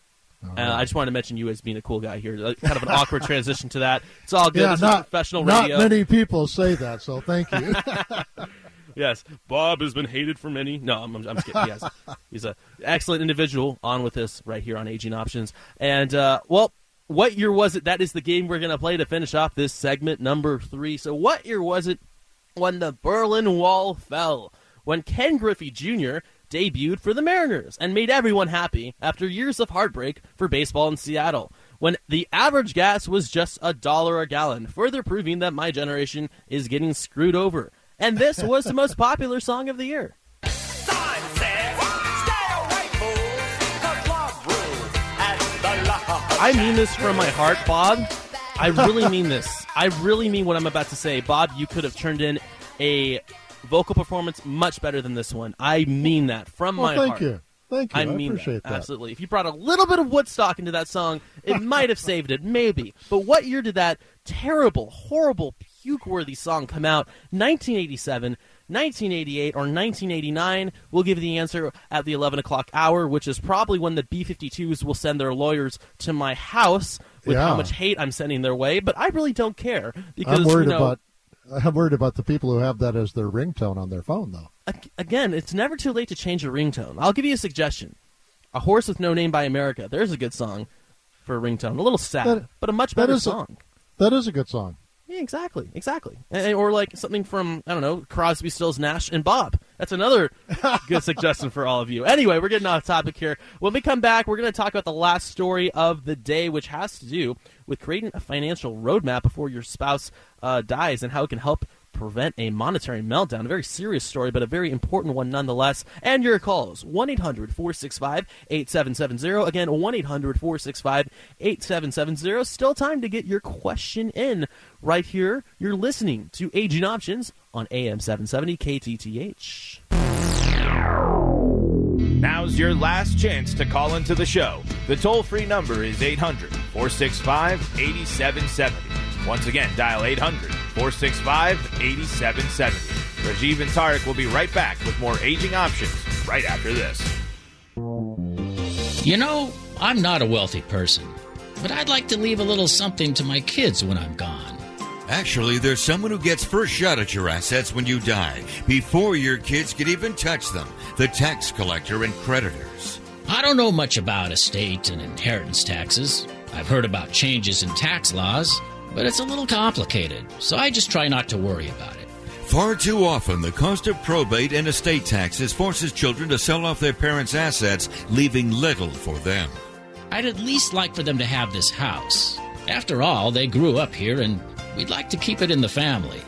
Uh. I just wanted to mention you as being a cool guy here. Kind of an awkward <laughs> transition to that. It's all good. yeah, this not, professional not many people say that, so thank you. <laughs> Yes, Bob has been hated for many. No, I'm, I'm just kidding. Yes, he's an excellent individual. On with this right here on Aging Options. And uh, well, what year was it? That is the game we're going to play to finish off this segment number three. So, what year was it when the Berlin Wall fell? When Ken Griffey Jr. debuted for the Mariners and made everyone happy after years of heartbreak for baseball in Seattle. When the average gas was just a dollar a gallon, further proving that my generation is getting screwed over. And this <laughs> was the most popular song of the year. I mean this from my heart, Bob. I really mean <laughs> this. I really mean what I'm about to say. Bob, you could have turned in a vocal performance much better than this one. I mean that from well, my thank heart. you. Thank you. I I, mean appreciate that. Absolutely. If you brought a little bit of Woodstock into that song, it <laughs> might have saved it, maybe. But what year did that terrible, horrible, puke-worthy song come out? 1987, 1988, or 1989? We'll give you the answer at the 11 o'clock hour, which is probably when the B-52s will send their lawyers to my house with how much hate I'm sending their way. But I really don't care because I'm worried you know, about I'm worried about the people who have that as their ringtone on their phone, though. Again, it's never too late to change your ringtone. I'll give you a suggestion. A Horse with No Name by America. There's a good song for a ringtone. A little sad, That- but a much better is a- song. That is a good song. Yeah, exactly, exactly. And- or like something from I don't know Crosby, Stills, Nash, and Bob. That's another <laughs> good suggestion for all of you. Anyway, we're getting off topic here. When we come back, we're going to talk about the last story of the day, which has to do with creating a financial roadmap before your spouse uh, dies and how it can help prevent a monetary meltdown. A very serious story, but a very important one nonetheless. And your calls 1 800 465 8770. Again, 1 800 465 8770. Still time to get your question in right here. You're listening to Aging Options on AM 770 KTTH. Now's your last chance to call into the show. The toll free number is 800 465 8770. Once again, dial 800 465 8770. Rajiv and Tarek will be right back with more aging options right after this. You know, I'm not a wealthy person, but I'd like to leave a little something to my kids when I'm gone. Actually, there's someone who gets first shot at your assets when you die, before your kids can even touch them the tax collector and creditors. I don't know much about estate and inheritance taxes. I've heard about changes in tax laws, but it's a little complicated, so I just try not to worry about it. Far too often, the cost of probate and estate taxes forces children to sell off their parents' assets, leaving little for them. I'd at least like for them to have this house. After all, they grew up here and we'd like to keep it in the family.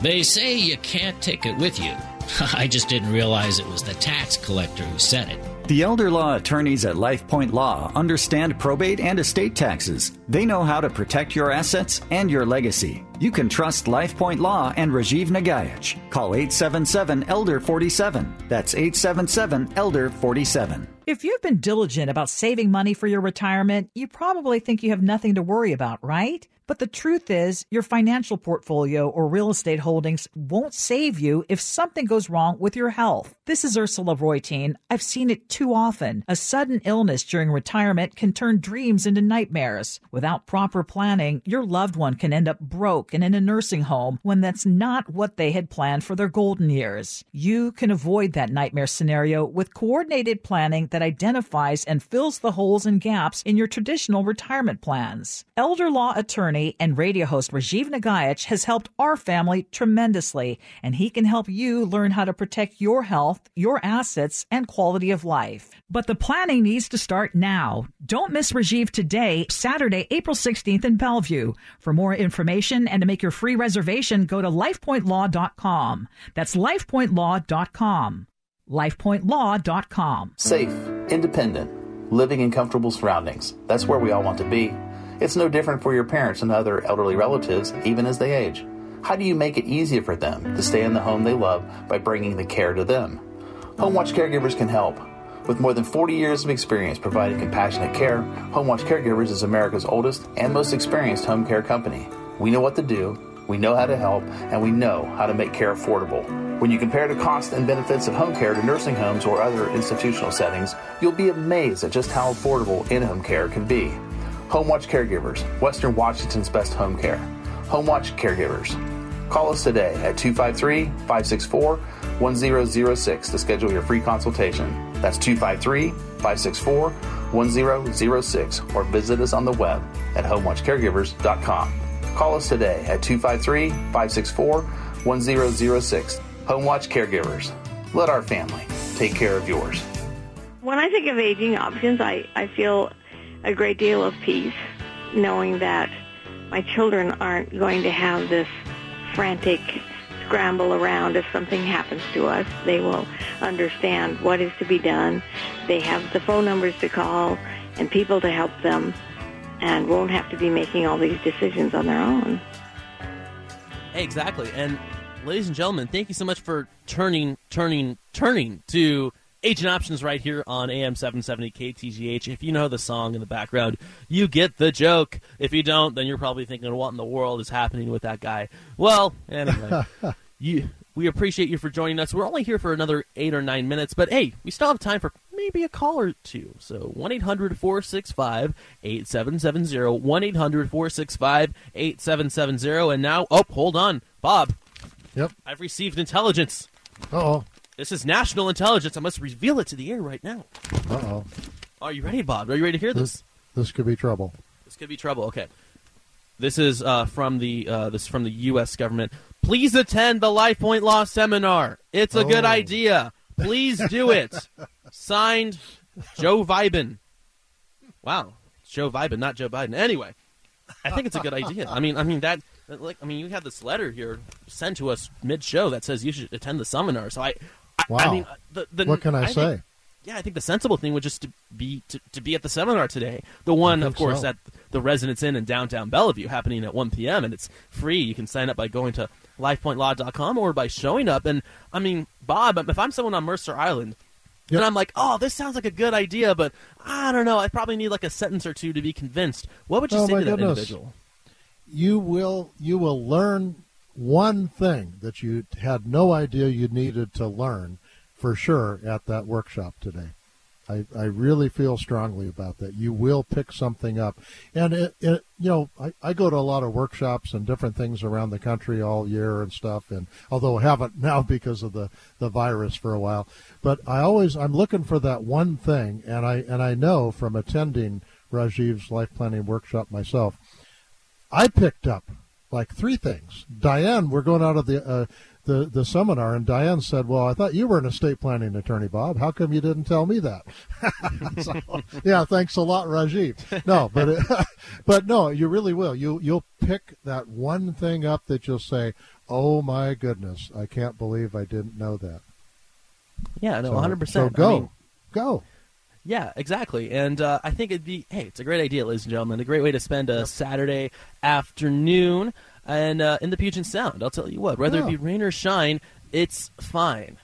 They say you can't take it with you. <laughs> I just didn't realize it was the tax collector who said it. The elder law attorneys at LifePoint Law understand probate and estate taxes. They know how to protect your assets and your legacy. You can trust LifePoint Law and Rajiv Nagaich. Call 877 Elder 47. That's 877 Elder 47. If you've been diligent about saving money for your retirement, you probably think you have nothing to worry about, right? But the truth is, your financial portfolio or real estate holdings won't save you if something goes wrong with your health. This is Ursula Reutin. I've seen it too often. A sudden illness during retirement can turn dreams into nightmares. Without proper planning, your loved one can end up broke and in a nursing home when that's not what they had planned for their golden years. You can avoid that nightmare scenario with coordinated planning that identifies and fills the holes and gaps in your traditional retirement plans. Elder law attorney and radio host Rajiv Nagaich has helped our family tremendously, and he can help you learn how to protect your health, your assets, and quality of life. But the planning needs to start now. Don't miss Rajiv today, Saturday, April 16th in Bellevue. For more information and to make your free reservation, go to lifepointlaw.com. That's lifepointlaw.com. lifepointlaw.com. Safe, independent, living in comfortable surroundings. That's where we all want to be. It's no different for your parents and other elderly relatives, even as they age. How do you make it easier for them to stay in the home they love by bringing the care to them? HomeWatch Caregivers can help. With more than 40 years of experience providing compassionate care, HomeWatch Caregivers is America's oldest and most experienced home care company. We know what to do, we know how to help, and we know how to make care affordable. When you compare the cost and benefits of home care to nursing homes or other institutional settings, you'll be amazed at just how affordable in home care can be. HomeWatch Caregivers, Western Washington's best home care. HomeWatch Caregivers. Call us today at 253 564 1006 to schedule your free consultation. That's 253 564 1006 or visit us on the web at homewatchcaregivers.com. Call us today at 253 564 1006. Homewatch Caregivers. Let our family take care of yours. When I think of aging options, I, I feel a great deal of peace knowing that my children aren't going to have this frantic scramble around if something happens to us. They will understand what is to be done. They have the phone numbers to call and people to help them and won't have to be making all these decisions on their own. Exactly. And ladies and gentlemen, thank you so much for turning, turning, turning to Aging Options right here on AM 770 KTTH. If you know the song in the background, you get the joke. If you don't, then you're probably thinking, what in the world is happening with that guy? Well, anyway, <laughs> you, we appreciate you for joining us. We're only here for another eight or nine minutes, but hey, we still have time for maybe a call or two. So 1 800 465 8770. 1 800 465 8770. And now, oh, hold on. Bob. Yep. I've received intelligence. oh. This is national intelligence. I must reveal it to the air right now. Uh oh. Are you ready, Bob? Are you ready to hear this? This, this could be trouble. This could be trouble. Okay. This is uh, from the uh, this is from the U.S. government. Please attend the Life Point Law Seminar. It's a Oh. good idea. Please do it. Signed, Joe Vibin. Wow, Joe Vibin, not Joe Biden. Anyway, I think it's a good idea. I mean, I mean that. Like, I mean, you have this letter here sent to us mid-show that says you should attend the seminar. So I, Wow. I mean, uh, the, the, What can I, think- say? yeah, I think the sensible thing would just to be to, to be at the seminar today. The one, of course, so. at the Residence Inn in downtown Bellevue, happening at 1 p.m. and it's free. You can sign up by going to lifepointlaw.com or by showing up. And I mean, Bob, if I'm someone on Mercer Island. Yep. And I'm like, oh, this sounds like a good idea, but I don't know. I probably need like a sentence or two to be convinced. What would you Oh, say to that goodness. individual? You will you will learn one thing that you had no idea you needed to learn for sure at that workshop today. I, I really feel strongly about that. You will pick something up. And, it, it, you know, I, I go to a lot of workshops and different things around the country all year and stuff. And although I haven't <laughs> now because of the, the virus for a while, but I always, I'm looking for that one thing. And I, and I know from attending Rajiv's life planning workshop myself, I picked up like three things. Diane, we're going out of the uh, the the seminar, and Diane said, "Well, I thought you were an estate planning attorney, Bob. How come you didn't tell me that?" <laughs> so, yeah, thanks a lot, Rajiv. No, but it, <laughs> but no, you really will. You you'll pick that one thing up that you'll say, "Oh my goodness, I can't believe I didn't know that." Yeah, no, 100%. So I go, mean, go. Yeah, exactly. And uh, I think it'd be hey, it's a great idea, ladies and gentlemen. A great way to spend a Saturday afternoon and uh, in the Puget Sound. I'll tell you what, whether Yeah. it be rain or shine, it's fine.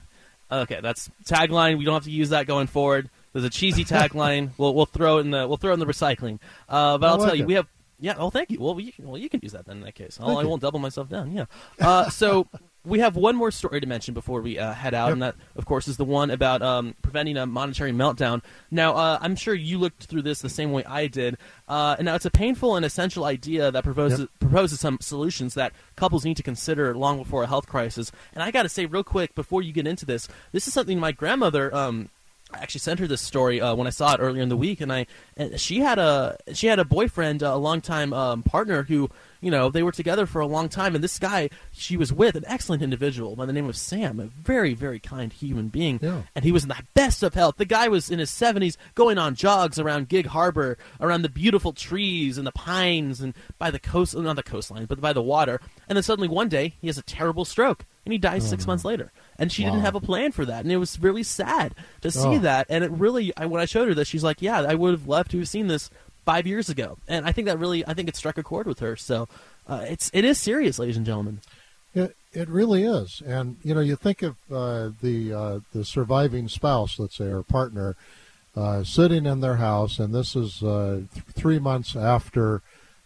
Okay, that's tagline. We don't have to use that going forward. There's a cheesy <laughs> tagline. we'll we'll throw it in the we'll throw it in the recycling. Uh, but I I'll tell you, it. we have yeah. Oh, thank you. Well, you can, well you can use that then in that case. I'll, I will not double myself down. Yeah. Uh, so <laughs> we have one more story to mention before we uh, head out, Yep. and that of course is the one about um, preventing a monetary meltdown. Now, uh, I'm sure you looked through this the same way I did, uh, and now it's a painful and essential idea that proposes Yep. proposes some solutions that couples need to consider long before a health crisis. And I got to say, real quick, before you get into this, this is something my grandmother. Um, I actually sent her this story uh, when I saw it earlier in the week, and I and she had a she had a boyfriend, uh, a longtime um, partner who you know they were together for a long time, and this guy she was with, an excellent individual by the name of Sam, a very very kind human being, Yeah. and he was in the best of health. The guy was in his seventies, going on jogs around Gig Harbor, around the beautiful trees and the pines, and by the coast, not the coastline, but by the water. And then suddenly one day he has a terrible stroke, and he dies six months later. And she didn't have a plan for that, and it was really sad to see Oh. that. And it really, I, when I showed her this, she's like, "Yeah, I would have loved to have seen this five years ago." And I think that really, I think it struck a chord with her. So uh, it's it is serious, ladies and gentlemen. It it really is, and you know, you think of uh, the uh, the surviving spouse, let's say, or partner, uh, sitting in their house, and this is uh, th- three months after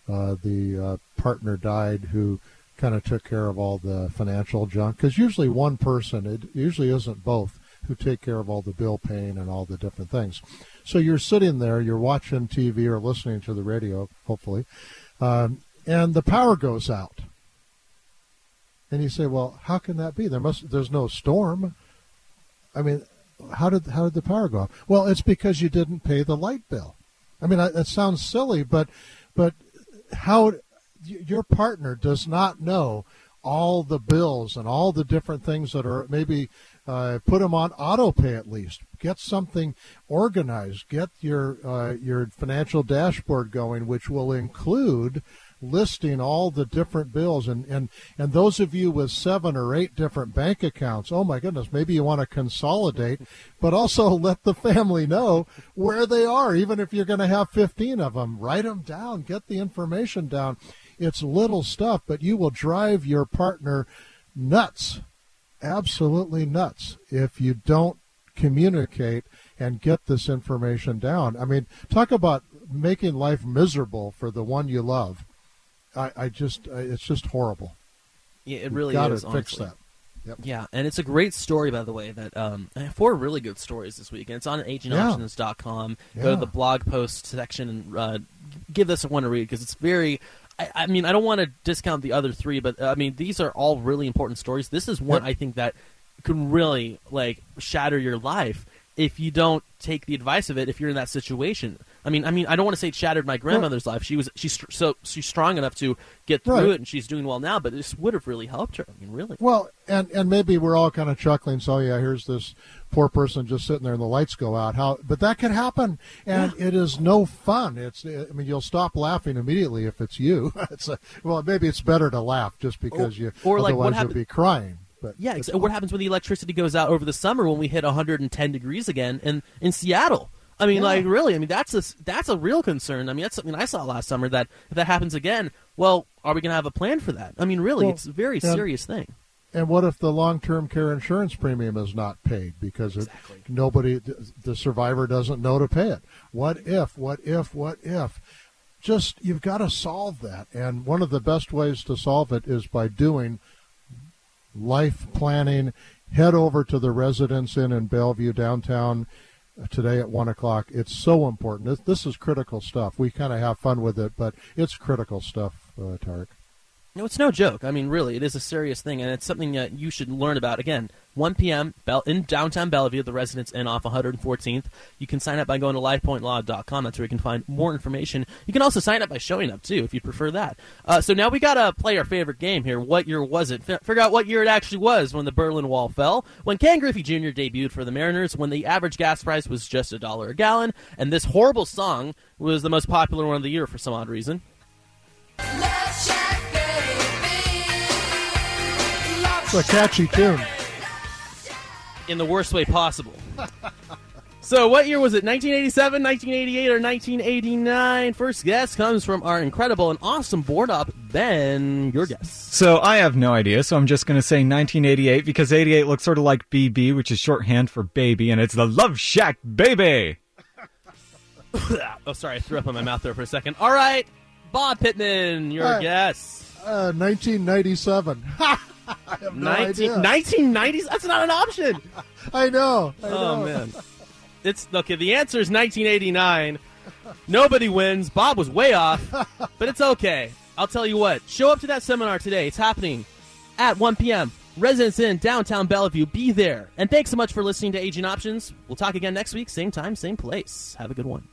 uh, the uh, partner died, who kind of took care of all the financial junk. Because usually one person, it usually isn't both, who take care of all the bill paying and all the different things. So you're sitting there, you're watching TV or listening to the radio, hopefully, um, and the power goes out. And you say, well, how can that be? There must there's no storm. I mean, how did how did the power go off? Well, it's because you didn't pay the light bill. I mean, I- that sounds silly, but but how your partner does not know all the bills and all the different things that are maybe uh, put them on auto pay at least. Get something organized. Get your uh, your financial dashboard going, which will include listing all the different bills and, and and those of you with seven or eight different bank accounts oh my goodness maybe you want to consolidate <laughs> but also <laughs> let the family know where they are even if you're going to have 15 of them write them down get the information down it's little stuff but you will drive your partner nuts absolutely nuts if you don't communicate and get this information down i mean talk about making life miserable for the one you love I, I just, it's just horrible. Yeah, it really Got is. to fix that. Yep. Yeah, and it's a great story, by the way. That um, I have four really good stories this week, and it's on agingoptions.com. Go to the blog post section and uh, give this one a read because it's very. I, I mean, I don't want to discount the other three, but uh, I mean, these are all really important stories. This is one Yep. I think that can really like shatter your life if you don't take the advice of it. If you're in that situation, I mean, I mean, I don't want to say it shattered my grandmother's life. She was she's str- so she's strong enough to get through Right. it, and she's doing well now. But this would have really helped her. I mean, really. Well, and and maybe we're all kind of chuckling. So yeah, here's this poor person just sitting there, and the lights go out. How? But that can happen, and it is no fun. It's. I mean, you'll stop laughing immediately if it's you. <laughs> it's a, well, maybe it's better to laugh just because you. or like what otherwise happen- you'll be crying. But Yeah, it's- ex- what happens when the electricity goes out over the summer when we hit 110 degrees again in in Seattle? I mean, Yeah. like really, I mean that's a that's a real concern. I mean, that's something I saw last summer that if that happens again, well, are we going to have a plan for that? I mean, really, Well, it's a very and- serious thing. And what if the long-term care insurance premium is not paid because it, nobody, the survivor doesn't know to pay it? What if? What if? What if? Just you've got to solve that, and one of the best ways to solve it is by doing life planning. Head over to the Residence Inn in Bellevue downtown uh, today at one o'clock. It's so important. This, this is critical stuff. We kind of have fun with it, but it's critical stuff, uh, Tarek. No, it's no joke. I mean, really, it is a serious thing, and it's something that you should learn about. Again, 1 p.m. In downtown Bellevue, the Residence Inn off 114th. You can sign up by going to LifePointLaw.com. That's where you can find more information. You can also sign up by showing up too, if you prefer that. Uh, so now we gotta play our favorite game here. What year was it? F- figure out what year it actually was when the Berlin Wall fell, when Ken Griffey Jr. debuted for the Mariners, when the average gas price was just a dollar a gallon, and this horrible song was the most popular one of the year for some odd reason. A catchy tune. in the worst way possible. <laughs> So, what year was it? 1987, 1988, or 1989? First guess comes from our incredible and awesome board op, Ben. Your guess. So I have no idea, so I'm just going to say 1988 because 88 looks sort of like BB, which is shorthand for baby, and it's the Love Shack Baby. <laughs> oh, sorry, I threw up in my mouth there for a second. All right, Bob Pittman, your Uh, guess. Uh, 1997. <laughs> <laughs> I have no 19, idea. 1990s? That's not an option. <laughs> I know. I Oh, know. man. It's okay. The answer is 1989. Nobody wins. Bob was way off, <laughs> but it's okay. I'll tell you what. Show up to that seminar today. It's happening at 1 p.m. Residence Inn downtown Bellevue. Be there. And thanks so much for listening to Aging Options. We'll talk again next week, same time, same place. Have a good one.